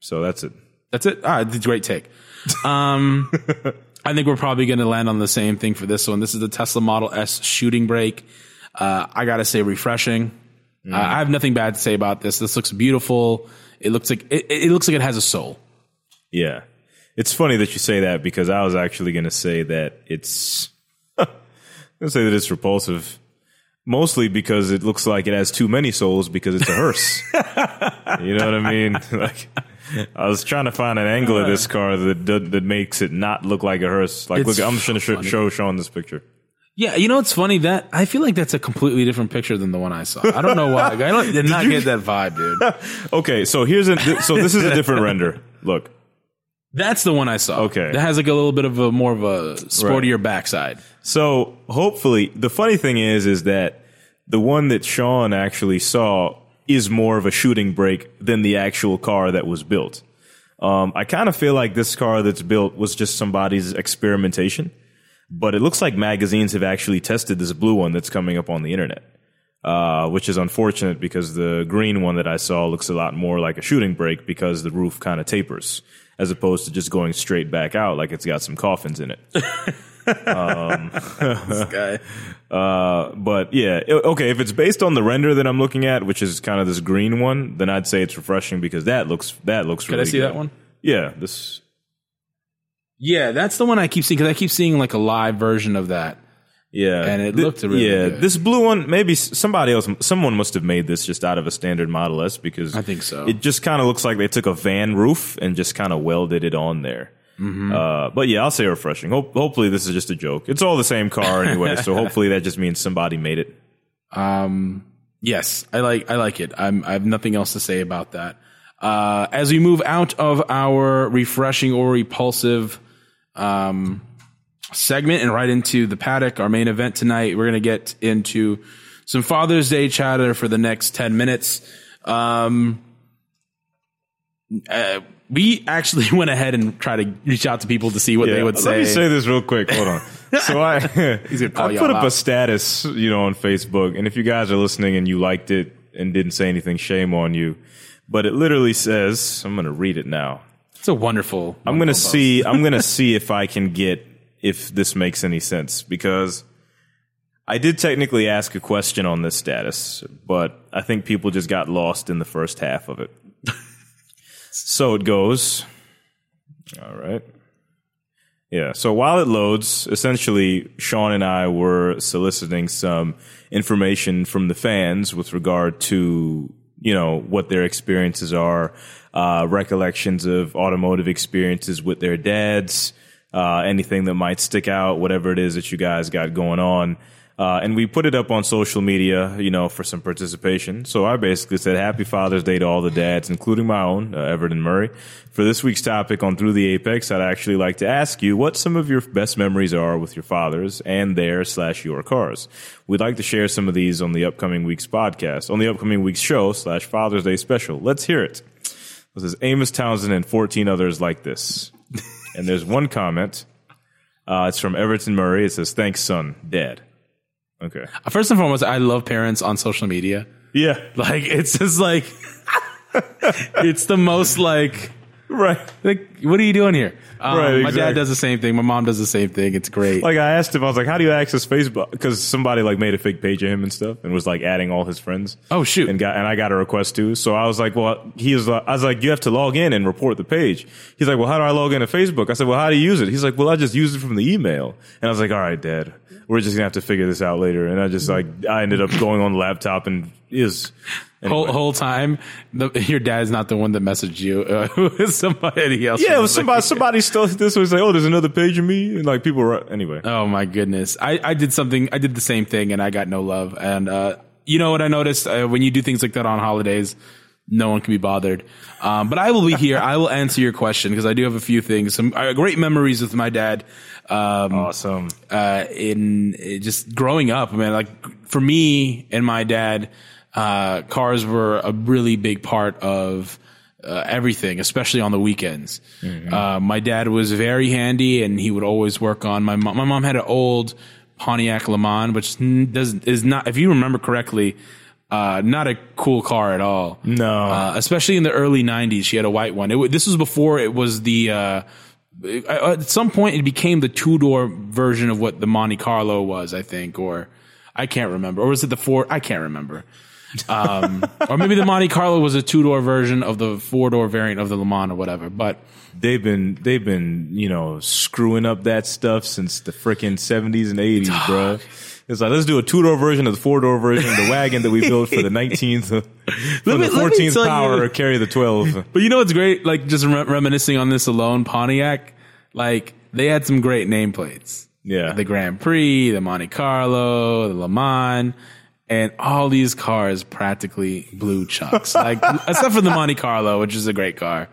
So that's it. That's it. Ah, it's a great take. Um, I think we're probably going to land on the same thing for this one. This is the Tesla Model S shooting brake. Uh, I got to say, refreshing. Uh, I have nothing bad to say about this. This looks beautiful. It looks like it, it looks like it has a soul. Yeah. It's funny that you say that because I was actually going to say that it's. Going to say that it's repulsive. Mostly because it looks like it has too many souls because it's a hearse. you know what I mean? Like, I was trying to find an angle of this car that that, that makes it not look like a hearse. Like, It's look, I'm just going to funny. show Sean this picture. Yeah, you know what's funny? That I feel like that's a completely different picture than the one I saw. I don't know why. I don't, did not get that vibe, dude. Okay, so here's a so this is a different render. Look, That's the one I saw. Okay. that has like a little bit of a more of a sportier backside. So hopefully, the funny thing is, is that the one that Sean actually saw is more of a shooting brake than the actual car that was built. Um, I kind of feel like this car that's built was just somebody's experimentation, but it looks like magazines have actually tested this blue one that's coming up on the internet. Uh, which is unfortunate because the green one that I saw looks a lot more like a shooting brake because the roof kind of tapers as opposed to just going straight back out like it's got some coffins in it. Guy. Uh, but yeah, okay. If it's based on the render that I'm looking at, which is kind of this green one, then I'd say it's refreshing because that looks that looks. Could really I see good. that one? Yeah, this. Yeah, that's the one I keep seeing because I keep seeing like a live version of that. Yeah, And it Thi- looked really yeah. good. This blue one, maybe somebody else, someone must have made this just out of a standard Model S because I think so. It just kind of looks like they took a van roof and just kind of welded it on there. Mm-hmm. Uh, but yeah, I'll say refreshing. Hope, hopefully, this is just a joke. It's all the same car anyway, so hopefully that just means somebody made it. Um, yes, I like I like it. I'm, I have nothing else to say about that. Uh, as we move out of our refreshing or repulsive um, segment and right into the paddock, our main event tonight, we're going to get into some Father's Day chatter for the next ten minutes. Um, uh, we actually went ahead and tried to reach out to people to see what they would say. Let me say this real quick. Hold on. So I, I put up out. a status, you know, on Facebook, and if you guys are listening and you liked it and didn't say anything, shame on you. But it literally says, I'm going to read it now. it's a wonderful. I'm going to see. I'm going to see if I can get if this makes any sense because I did technically ask a question on this status, but I think people just got lost in the first half of it. So it goes. All right. Yeah. So while it loads, essentially, Sean and I were soliciting some information from the fans with regard to, you know, what their experiences are, uh, recollections of automotive experiences with their dads, uh, anything that might stick out, whatever it is that you guys got going on. Uh, and we put it up on social media, you know, for some participation. So I basically said, Happy Father's Day to all the dads, including my own, uh, Everton Murray. For this week's topic on Through the Apex, I'd actually like to ask you what some of your best memories are with your fathers and their slash your cars. We'd like to share some of these on the upcoming week's podcast, on the upcoming week's show slash Father's Day special. Let's hear it. This is Amos Townsend and 14 others like this. and there's one comment. Uh, it's from Everton Murray. It says, Thanks, son, dad. Okay. First and foremost, I love parents on social media. Yeah. Like it's just like it's the most like right. Like, what are you doing here? Um, Right, My dad does the same thing. My mom does the same thing. It's great. Like I asked him, I was like, "How do you access Facebook?" Because somebody like made a fake page of him and stuff, and was like adding all his friends. Oh, shoot. And got and I got a request too. So I was like, "Well," he was. like- I was like, "You have to log in and report the page." He's like, "Well, how do I log into Facebook?" I said, "Well, how do you use it?" He's like, "Well, I just use it from the email." And I was like, "All right, Dad, we're just gonna have to figure this out later." And I just like I ended up going on the laptop and is whole whole time, the, your dad's not the one that messaged you. Uh, it was somebody else. Yeah, it was somebody. Somebody still this was like, "Oh, there's another page of me," and like people were anyway. Oh my goodness. I, I did something, I did the same thing and I got no love. And, uh, you know what I noticed? Uh, when you do things like that on holidays, no one can be bothered. Um, but I will be here. I will answer your question because I do have a few things, some uh, great memories with my dad. Um, Awesome. uh, in uh, just growing up, I mean, like for me and my dad, uh, cars were a really big part of uh, everything, especially on the weekends. Uh, my dad was very handy and he would always work on my mom. My mom had an old Pontiac Le Mans, which does, is not, if you remember correctly, uh, not a cool car at all. No. Uh, especially in the early '90s, she had a white one. It, this was before it was the. At some point, it became the two door version of what the Monte Carlo was, I think, or I can't remember, or was it the four? I can't remember. Um, or maybe the Monte Carlo was a two door version of the four door variant of the Le Mans or whatever. But they've been they've been you know screwing up that stuff since the freaking seventies and eighties, bro. It's like let's do a two door version of the four door version of the wagon that we built for the nineteenth, me- the let me fourteenth tell power you- carry the twelve. But you know what's great? Like just re- reminiscing on this alone, Pontiac, like they had some great nameplates. Yeah. The Grand Prix, the Monte Carlo, the Le Mans, and all these cars practically blew chunks. like except for the Monte Carlo, which is a great car.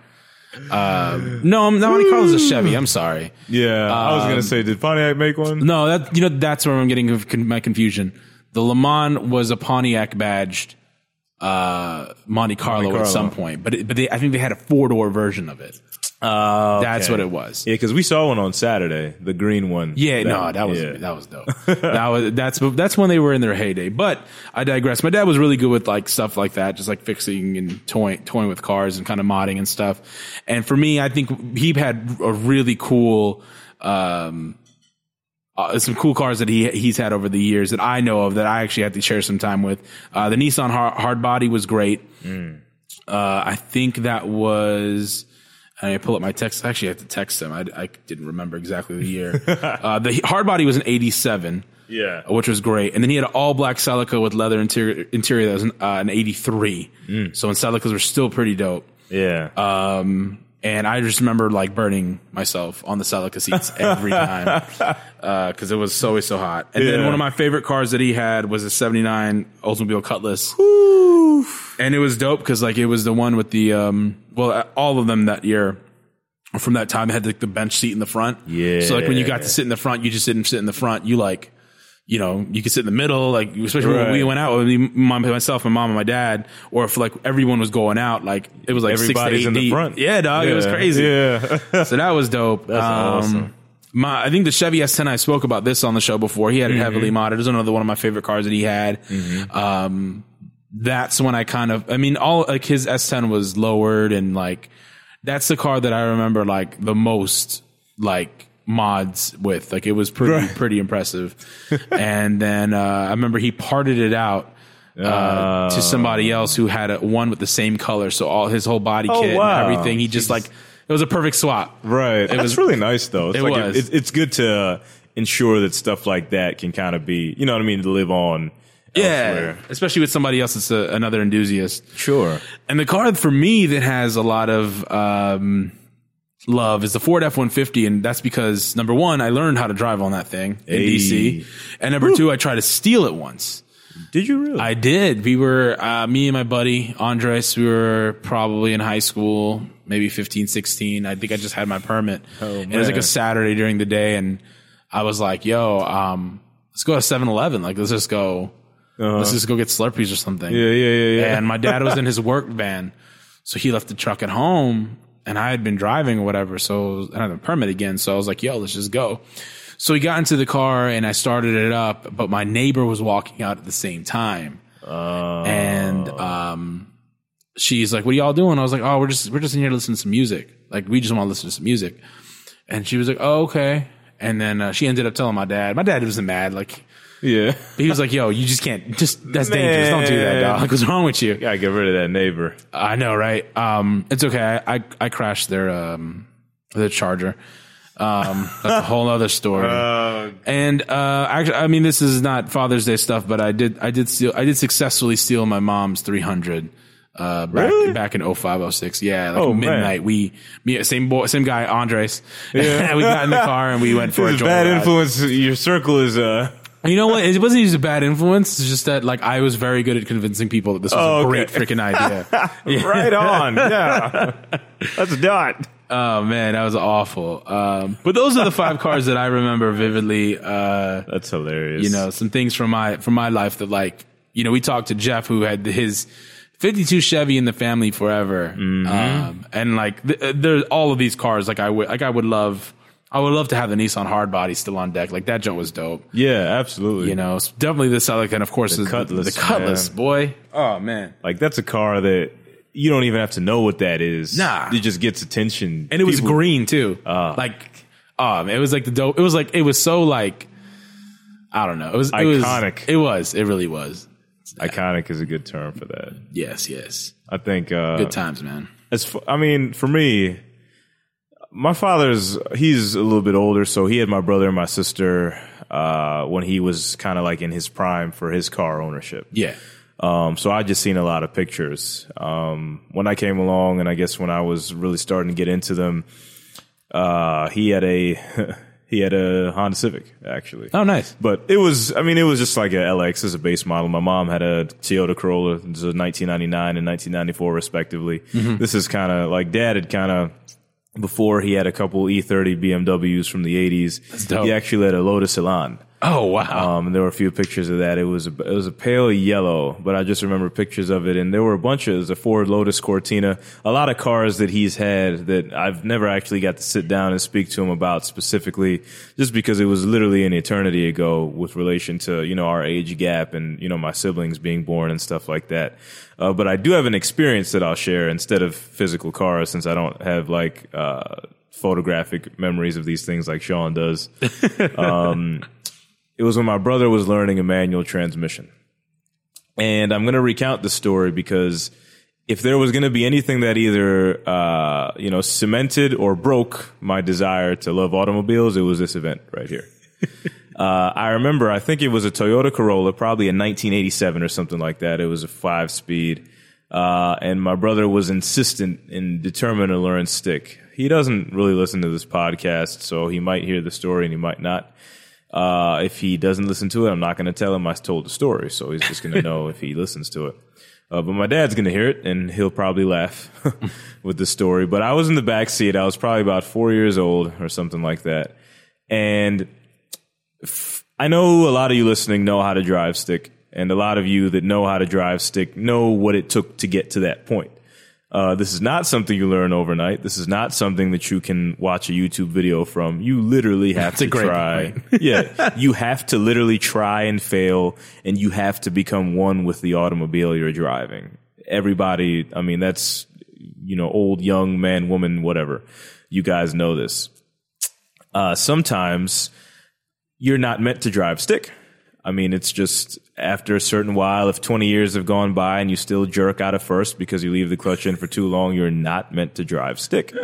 Um, no, the Monte Carlo's is a Chevy. I'm sorry. Yeah, I was Um, gonna say, did Pontiac make one? No, that you know that's where I'm getting my confusion. The Le Mans was a Pontiac badged uh, Monte Carlo, Carlo. at some point, but it, but they, I think they had a four door version of it. Uh, That's what it was. Yeah, because we saw one on Saturday, the green one. Yeah, no, that was yeah. that was dope. that was that's that's when they were in their heyday. But I digress. My dad was really good with like stuff like that, just like fixing and toying toying with cars and kind of modding and stuff. And for me, I think he had a really cool. Um, uh, some cool cars that he he's had over the years that I know of that I actually had to share some time with. Uh, the Nissan hard, body was great. Uh, I think that was. I pull up my text. I Actually, I have to text him. I, I didn't remember exactly the year. uh, the hardbody was an '87, Yeah. which was great. And then he had an all black Celica with leather interior. Interior that was an, uh, an '83. So when Celicas were still pretty dope. Yeah. Um, and I just remember like burning myself on the Celica seats every time because it was always so hot. And then one of my favorite cars that he had was a '79 Oldsmobile Cutlass, and it was dope because like it was the one with the um, well, all of them that year. From that time, had like the bench seat in the front. Yeah. So like when you got to sit in the front, you just didn't sit in the front. You like, you know, you could sit in the middle. Like especially when we went out with me, my, myself, my mom, and my dad, or if like everyone was going out, like it was like Everybody's six to eight in the deep. front. Yeah, dog, it was crazy. Yeah. So that was dope. That's awesome. My, I think the Chevy S10. I spoke about this on the show before. He had it heavily Mm-hmm. modded. It was another one of my favorite cars that he had. Um, that's when I kind of. I mean, all like his S10 was lowered and like that's the car that I remember like the most like mods with. Like it was pretty Right. pretty impressive. and then uh, I remember he parted it out. Uh, to somebody else who had a, one with the same color, so all his whole body Oh, kit wow. and everything. He just like it was a perfect swap. Right. That's was- really nice though. It's it like was. It, it's good to uh, ensure that stuff like that can kind of be, you know what I mean, to live on. Yeah, elsewhere. especially with somebody else that's a, another enthusiast. Sure. And the car for me that has a lot of um, love is the Ford F one fifty, and that's because number one, I learned how to drive on that thing in Hey. DC, and number two, I tried to steal it once. Did you really? I did. We were uh, me and my buddy Andres. We were probably in high school, maybe 15, 16. I think I just had my permit. and it was like a Saturday during the day, and I was like, "Yo, um, let's go to 7-Eleven. Like, let's just go." Let's just go get Slurpees or something. Uh-huh. yeah, yeah, yeah, yeah. And my dad was in his work van. So he left the truck at home and I had been driving or whatever. So I had a permit again. So I was like, yo, let's just go. So we got into the car and I started it up, but my neighbor was walking out at the same time. Uh, And, um, she's like, "What are y'all doing?" I was like, "Oh, we're just we're just in here listening to some music. Like we just want to listen to some music." And she was like, "Oh, okay." And then uh, she ended up telling my dad. My dad wasn't mad. Like Yeah. But he was like, "Yo, you just can't. Just that's dangerous. Don't do that, Man. dog. What's wrong with you?" Gotta get rid of that neighbor. I know, right? Um, it's okay. I, I, I crashed their, um, their charger. Um, that's a whole other story. and, uh, actually, I mean, this is not Father's Day stuff, but I did, I did steal, I did successfully steal my mom's 300. Uh, back, Really? back in 0506. Yeah. Like Oh, man. midnight. We, me, same boy, same guy, Andres. Yeah. we got in the car and we went for a This is bad joyride. influence. Your circle is uh. You know what? It wasn't just a bad influence. It's just that like I was very good at convincing people that this was Oh, a okay. great freaking idea. Right on. Yeah. That's a dot. Oh man, that was awful. Um, but those are the five cars that I remember vividly. Uh, That's hilarious. you know, some things from my from my life that like you know we talked to Jeff who had his 52 Chevy in the family forever, um, and like th- uh, there's all of these cars. Like I would like I would love I would love to have the Nissan Hardbody still on deck. Like that joint was dope. Yeah, absolutely. You know, definitely the Celica, and of course the, Cutlass, the Cutlass, man. boy. Oh man, like that's a car that you don't even have to know what that is. Nah. it just gets attention, and it was green too. like, um, it was like the dope. It was like it was so like, I don't know. It was it was- Iconic. it was. It really was. Iconic is a good term for that. Yes, yes. I think. Uh, Good times, man. as f- I mean, for me, my father's he's a little bit older, so he had my brother and my sister uh, when he was kind of like in his prime for his car ownership. Yeah. Um, so I just seen a lot of pictures. Um, when I came along, and I guess when I was really starting to get into them, uh, he had a he had a Honda Civic actually. Oh, nice. But it was, I mean, it was just like a LX as a base model. My mom had a Toyota Corolla, it was a 1999 and 1994 respectively. Mm-hmm. This is kind of like dad had kind of, before he had a couple E30 BMWs from the 80s, he actually had a Lotus Elan. Oh wow. Um, there were a few pictures of that. It was a, it was a pale yellow, but I just remember pictures of it, and there were a bunch of it was a Ford Lotus Cortina, a lot of cars that he's had that I've never actually got to sit down and speak to him about specifically, just because it was literally an eternity ago with relation to you know our age gap and you know my siblings being born and stuff like that. Uh, but I do have an experience that I'll share instead of physical cars, since I don't have like uh, photographic memories of these things like Sean does. It was when my brother was learning a manual transmission. And I'm going to recount the story because if there was going to be anything that either, uh, you know, cemented or broke my desire to love automobiles, it was this event right here. uh, I remember, I think it was a Toyota Corolla, probably a 1987 or something like that. It was a five speed. Uh, and my brother was insistent and determined to learn stick. He doesn't really listen to this podcast, so he might hear the story and he might not. Uh, if he doesn't listen to it, I'm not going to tell him I told the story. So he's just going to know if he listens to it. Uh, but my dad's going to hear it and he'll probably laugh with the story. But I was in the back seat. I was probably about four years old or something like that. And f- I know a lot of you listening know how to drive stick. And a lot of you that know how to drive stick know what it took to get to that point. Uh, this is not something you learn overnight. This is not something that you can watch a YouTube video from. You literally have a to try. yeah, you have to literally try and fail, and you have to become one with the automobile you're driving. Everybody, I mean, that's you know, old, young, man, woman, whatever. You guys know this. Uh, sometimes you're not meant to drive stick. I mean, it's just after a certain while, if 20 years have gone by and you still jerk out of first because you leave the clutch in for too long, you're not meant to drive stick.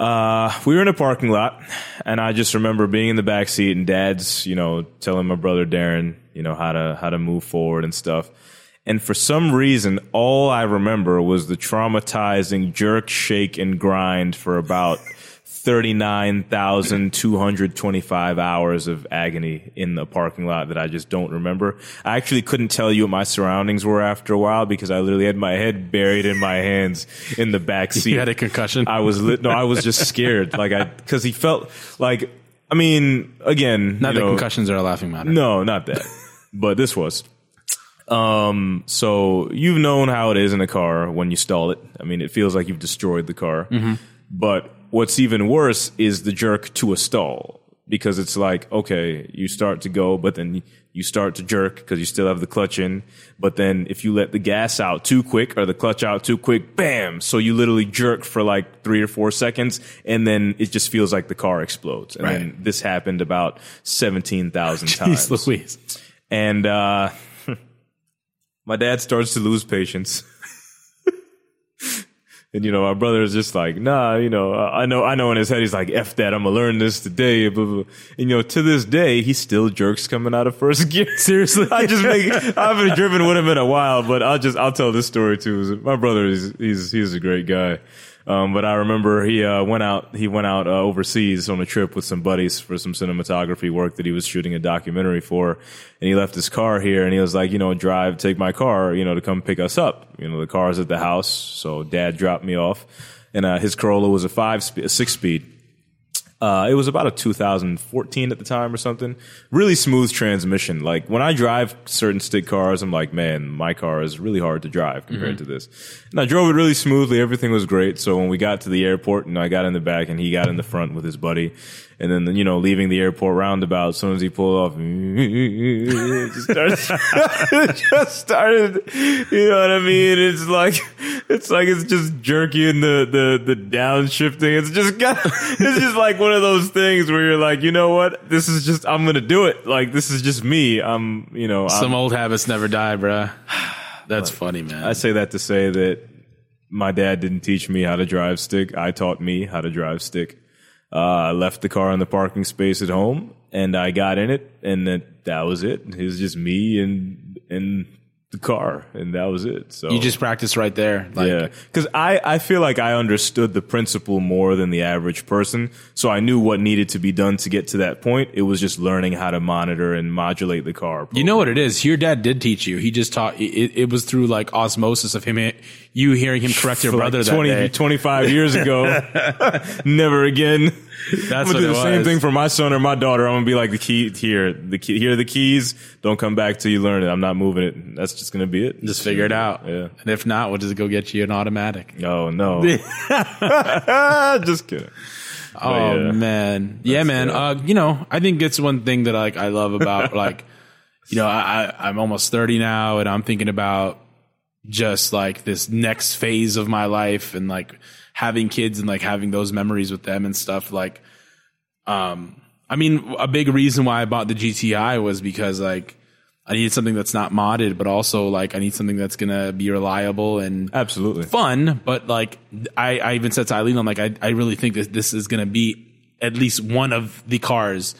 Uh, we were in a parking lot, and I just remember being in the back seat and dad's, you know, telling my brother Darren, you know, how to how to move forward and stuff. And for some reason, all I remember was the traumatizing jerk, shake, and grind for about 39,225 hours of agony in the parking lot that I just don't remember. I actually couldn't tell you what my surroundings were after a while because I literally had my head buried in my hands in the back seat. You had a concussion. I was lit. No, I was just scared. Like I, cause he felt like, I mean, again, Not that know, concussions are a laughing matter. no, not that. but this was. Um, so you've known how it is in a car when you stall it. I mean, it feels like you've destroyed the car. But what's even worse is the jerk to a stall because it's like, okay, you start to go, but then you start to jerk because you still have the clutch in. But then if you let the gas out too quick or the clutch out too quick, bam! So you literally jerk for like three or four seconds and then it just feels like the car explodes. And Right. then this happened about 17,000 times. Louise. And, uh, my dad starts to lose patience. And you know, my brother is just like, nah, you know, I know, I know in his head, he's like, F that, I'm gonna learn this today. Blah, blah. And, you know, to this day, he still jerks coming out of first gear. Seriously. I just make, I haven't driven with him in a while, but I'll just, I'll tell this story too. My brother is, he's, he's a great guy. Um, but I remember he, uh, went out, he went out, uh, overseas on a trip with some buddies for some cinematography work that he was shooting a documentary for. And he left his car here and he was like, you know, drive, take my car, you know, to come pick us up. You know, the car's at the house. So dad dropped me off and, uh, his Corolla was a five speed, a six speed. Uh, it was about a 2014 at the time or something. Really smooth transmission. Like when I drive certain stick cars, I'm like, man, my car is really hard to drive compared to this. And I drove it really smoothly. Everything was great. So when we got to the airport and I got in the back and he got in the front with his buddy, and then you know leaving the airport roundabout, as soon as he pulled off, it just started, just started. You know what I mean? It's like it's like it's just jerky and the the the downshifting. It's just got, it's just like one of those things where you're like, you know what? This is just I'm gonna do it. Like this is just me. I'm you know I'm, Some old habits never die, bruh. That's funny, man. I say that to say that my dad didn't teach me how to drive stick. I taught me how to drive stick. Uh, I left the car in the parking space at home and I got in it and that, that was it. It was just me and, and the car and that was it. So you just practice right there. Like, yeah, because I, I feel like I understood the principle more than the average person. So I knew what needed to be done to get to that point. It was just learning how to monitor and modulate the car. You know what it is? Your dad did teach you. He just taught. It, it was through like osmosis of him, eh, you hearing him correct your brother like that 20, day. 25 years ago. Never again. That's I'm gonna do the same thing for my son or my daughter. I'm gonna be like the key here, the key, here are the keys. Don't come back till you learn it. I'm not moving it. That's just gonna be it. Just figure it out. Yeah. And if not, we'll just go get you an automatic. Oh no. just kidding. Oh yeah. man, yeah, man. good. Uh, you know, I think it's one thing that like I love about like, you know, I, I I'm almost thirty now, and I'm thinking about just like this next phase of my life, and like having kids and like having those memories with them and stuff. Like, um, I mean, a big reason why I bought the GTI was because like I needed something that's not modded, but also like I need something that's gonna be reliable and Absolutely. fun, but like I, I even said to Eileen, I'm like, I, I really think that this is going to be at least one of the cars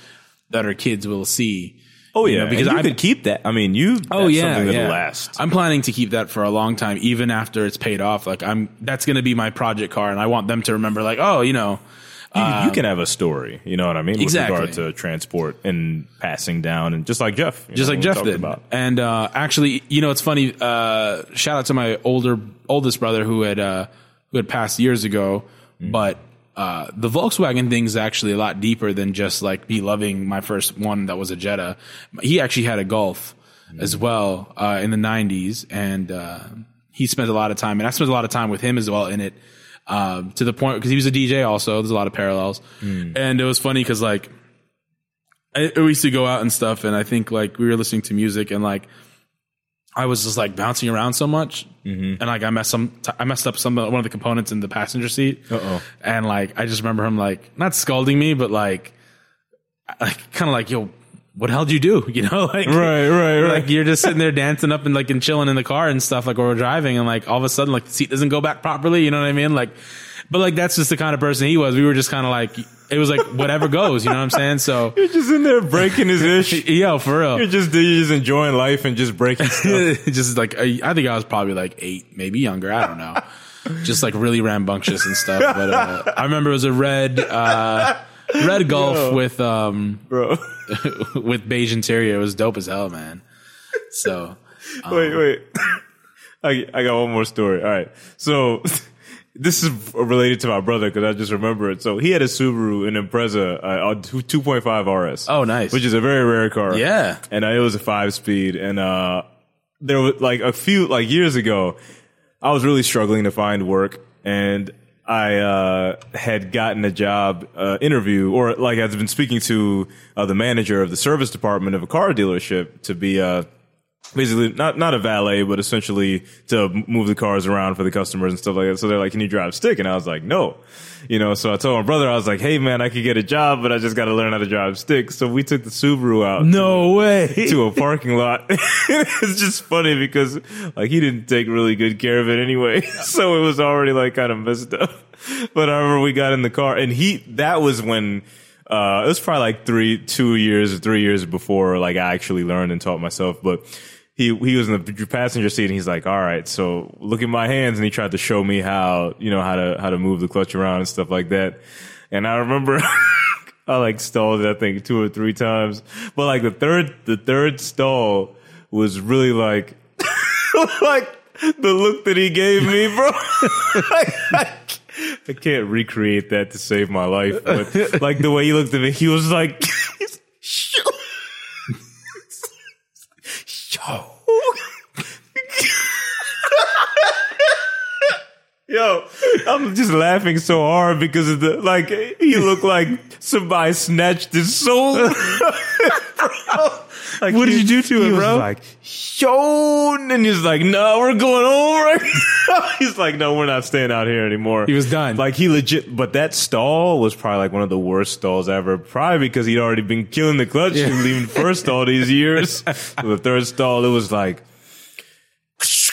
that our kids will see. Oh You yeah, know, because I- could keep that. I mean, you. Oh yeah, something that'll yeah. last. I'm planning to keep that for a long time, even after it's paid off. Like I'm, that's going to be my project car, and I want them to remember, like, oh, you know, you, you can have a story. You know what I mean? Um, Exactly. With regard to transport and passing down, and just like Jeff, you just know, like Jeff did. About. And uh, actually, you know, it's funny. Uh, shout out to my older oldest brother who had uh, who had passed years ago. Mm. But uh, the Volkswagen thing is actually a lot deeper than just like me loving my first one that was a Jetta. He actually had a Golf Mm. as well uh, in the '90s, and uh, he spent a lot of time, and I spent a lot of time with him as well in it. Um, to the point because he was a DJ also. There's a lot of parallels, Mm. and it was funny because like I, we used to go out and stuff, and I think like we were listening to music, and like I was just like bouncing around so much, mm-hmm. and like I messed some, I messed up some one of the components in the passenger seat, Uh-oh. and like I just remember him like not scolding me, but like, like kind of like yo. What the hell did you do? You know, like Right, right, right. Like you're just sitting there dancing up and like and chilling in the car and stuff, like we're driving, and like all of a sudden, like the seat doesn't go back properly. You know what I mean? Like, but like that's just the kind of person he was. We were just kind of like it was like whatever goes. You know what I'm saying? So You're just in there breaking his ish. Yo, for real. You're just you're just enjoying life and just breaking stuff. just like I think I was probably like eight, maybe younger. I don't know. just like really rambunctious and stuff. But uh, I remember it was a red, uh, red Golf Yo. with um bro. with beige interior. It was dope as hell, man. So wait, wait. I I got one more story. All right, so. This is related to my brother because I just remember it. So he had a Subaru, an Impreza, uh, 2.5 RS. Oh, nice. Which is a very rare car. Yeah. and uh, it was a five speed. And uh, there was like a few like years ago, I was really struggling to find work, and I uh, had gotten a job uh, interview, or like I've been speaking to uh, the manager of the service department of a car dealership to be uh, basically not not a valet, but essentially to move the cars around for the customers and stuff like that. So they're like, "Can you drive stick?" And I was like, "No." You know, so I told my brother, I was like, "Hey, man, I could get a job, but I just got to learn how to drive stick." So we took the Subaru out. No way. to a parking lot. it's just funny because like he didn't take really good care of it anyway. So it was already like kind of messed up. But I remember we got in the car and he, that was when, uh, it was probably like three, two years three years before like I actually learned and taught myself. But he, he was in the passenger seat and he's like, all right, so look at my hands. And he tried to show me how, you know, how to, how to move the clutch around and stuff like that. And I remember I like stalled it, I think two or three times. But like the third, the third stall was really like, like the look that he gave me, bro. I, I can't recreate that to save my life, but like the way he looked at me, he was like, show. show. Yo, I'm just laughing so hard because of the like he looked like somebody snatched his soul. like what did you do to him, bro? like, yo, and he's like, no, we're going over. he's like, no, we're not staying out here anymore. He was done. Like he legit, but that stall was probably like one of the worst stalls ever. Probably because he'd already been killing the clutch Yeah. and leaving the first stall these years. the third stall, it was like.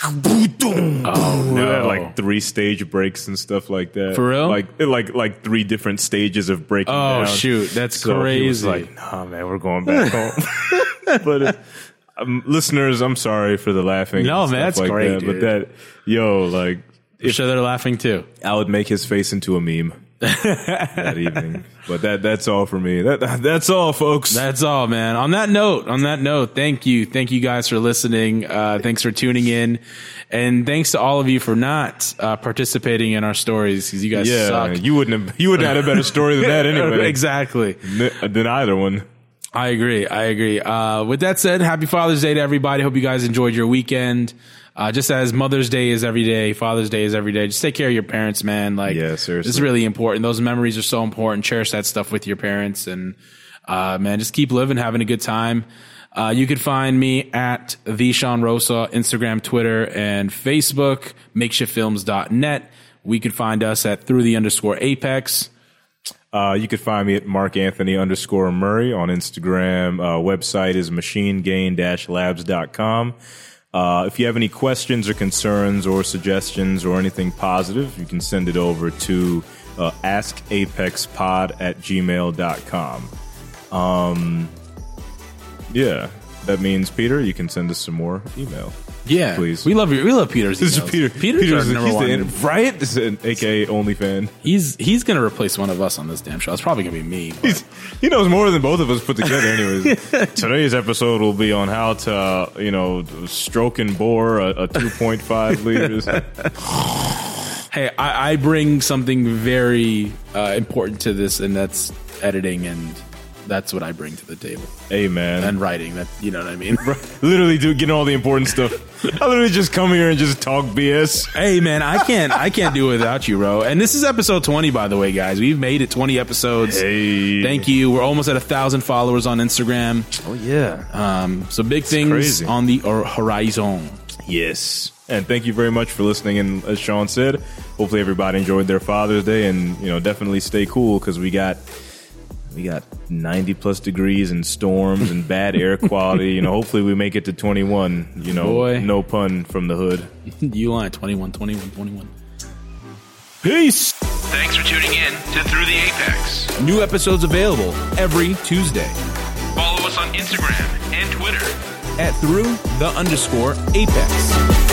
Oh, no. had like three stage breaks and stuff like that. For real? Like like like three different stages of breaking Oh, down. shoot. That's So he was crazy. like, nah, man, we're going back home. but uh, um, listeners, I'm sorry for the laughing. No, man, that's like great, That. But that, yo, like, I'm sure they're laughing too. I would make his face into a meme that evening. But that that's all for me. That that's all, folks. That's all, man. On that note, on that note, thank you. Thank you guys for listening. Uh, thanks for tuning in. And thanks to all of you for not uh, participating in our stories because you guys yeah, suck. you wouldn't have you wouldn't have had a better story than that anyway. exactly. N- Than either one. I agree. I agree. Uh, with that said, happy Father's Day to everybody. Hope you guys enjoyed your weekend. Uh, just as Mother's Day is every day, Father's Day is every day. Just take care of your parents, man. Like, Yeah, seriously. it's really important. Those memories are so important. Cherish that stuff with your parents, and uh, man, just keep living, having a good time. Uh, you could find me at the Sean Rosa, Instagram, Twitter, and Facebook. Makeshiftfilms.net. We could find us at through the underscore apex. Uh, you can find me at Mark Anthony underscore Murray on Instagram. Uh, website is machinegain-labs.com. Uh, if you have any questions or concerns or suggestions or anything positive, you can send it over to uh, askapexpod at gmail.com. Um, yeah, that means, Peter, you can send us some more email. Yeah, Please. We love you. We love Peter's. This is emails. Peter. Peter's, Peter's our number one. the, right? This is an AKA only fan. He's he's gonna replace one of us on this damn show. It's probably gonna be me. He's, he knows more than both of us put together, anyways. Today's episode will be on how to, uh, you know, stroke and bore a, a 2.5 liters. hey, I, I bring something very uh, important to this, and that's editing, and that's what I bring to the table hey, man. and writing. That you know what I mean. literally do getting all the important stuff. I literally just come here and just talk BS. hey, man, I can't I can't do it without you, bro. And this is episode twenty, by the way, guys. We've made it twenty episodes. Hey. Thank you. We're almost at a thousand followers on Instagram. Oh, yeah. Um, so big things crazy. on the horizon. Yes. And thank you very much for listening. And as Sean said, hopefully everybody enjoyed their Father's Day and, you know, definitely stay cool because we got. We got 90 plus degrees and storms and bad air quality. You know, hopefully we make it to 21. You know, Boy. no pun from the hood. you line 21, 21, 21. Peace. Thanks for tuning in to Through the Apex. New episodes available every Tuesday Follow us on Instagram and Twitter. at through the underscore apex.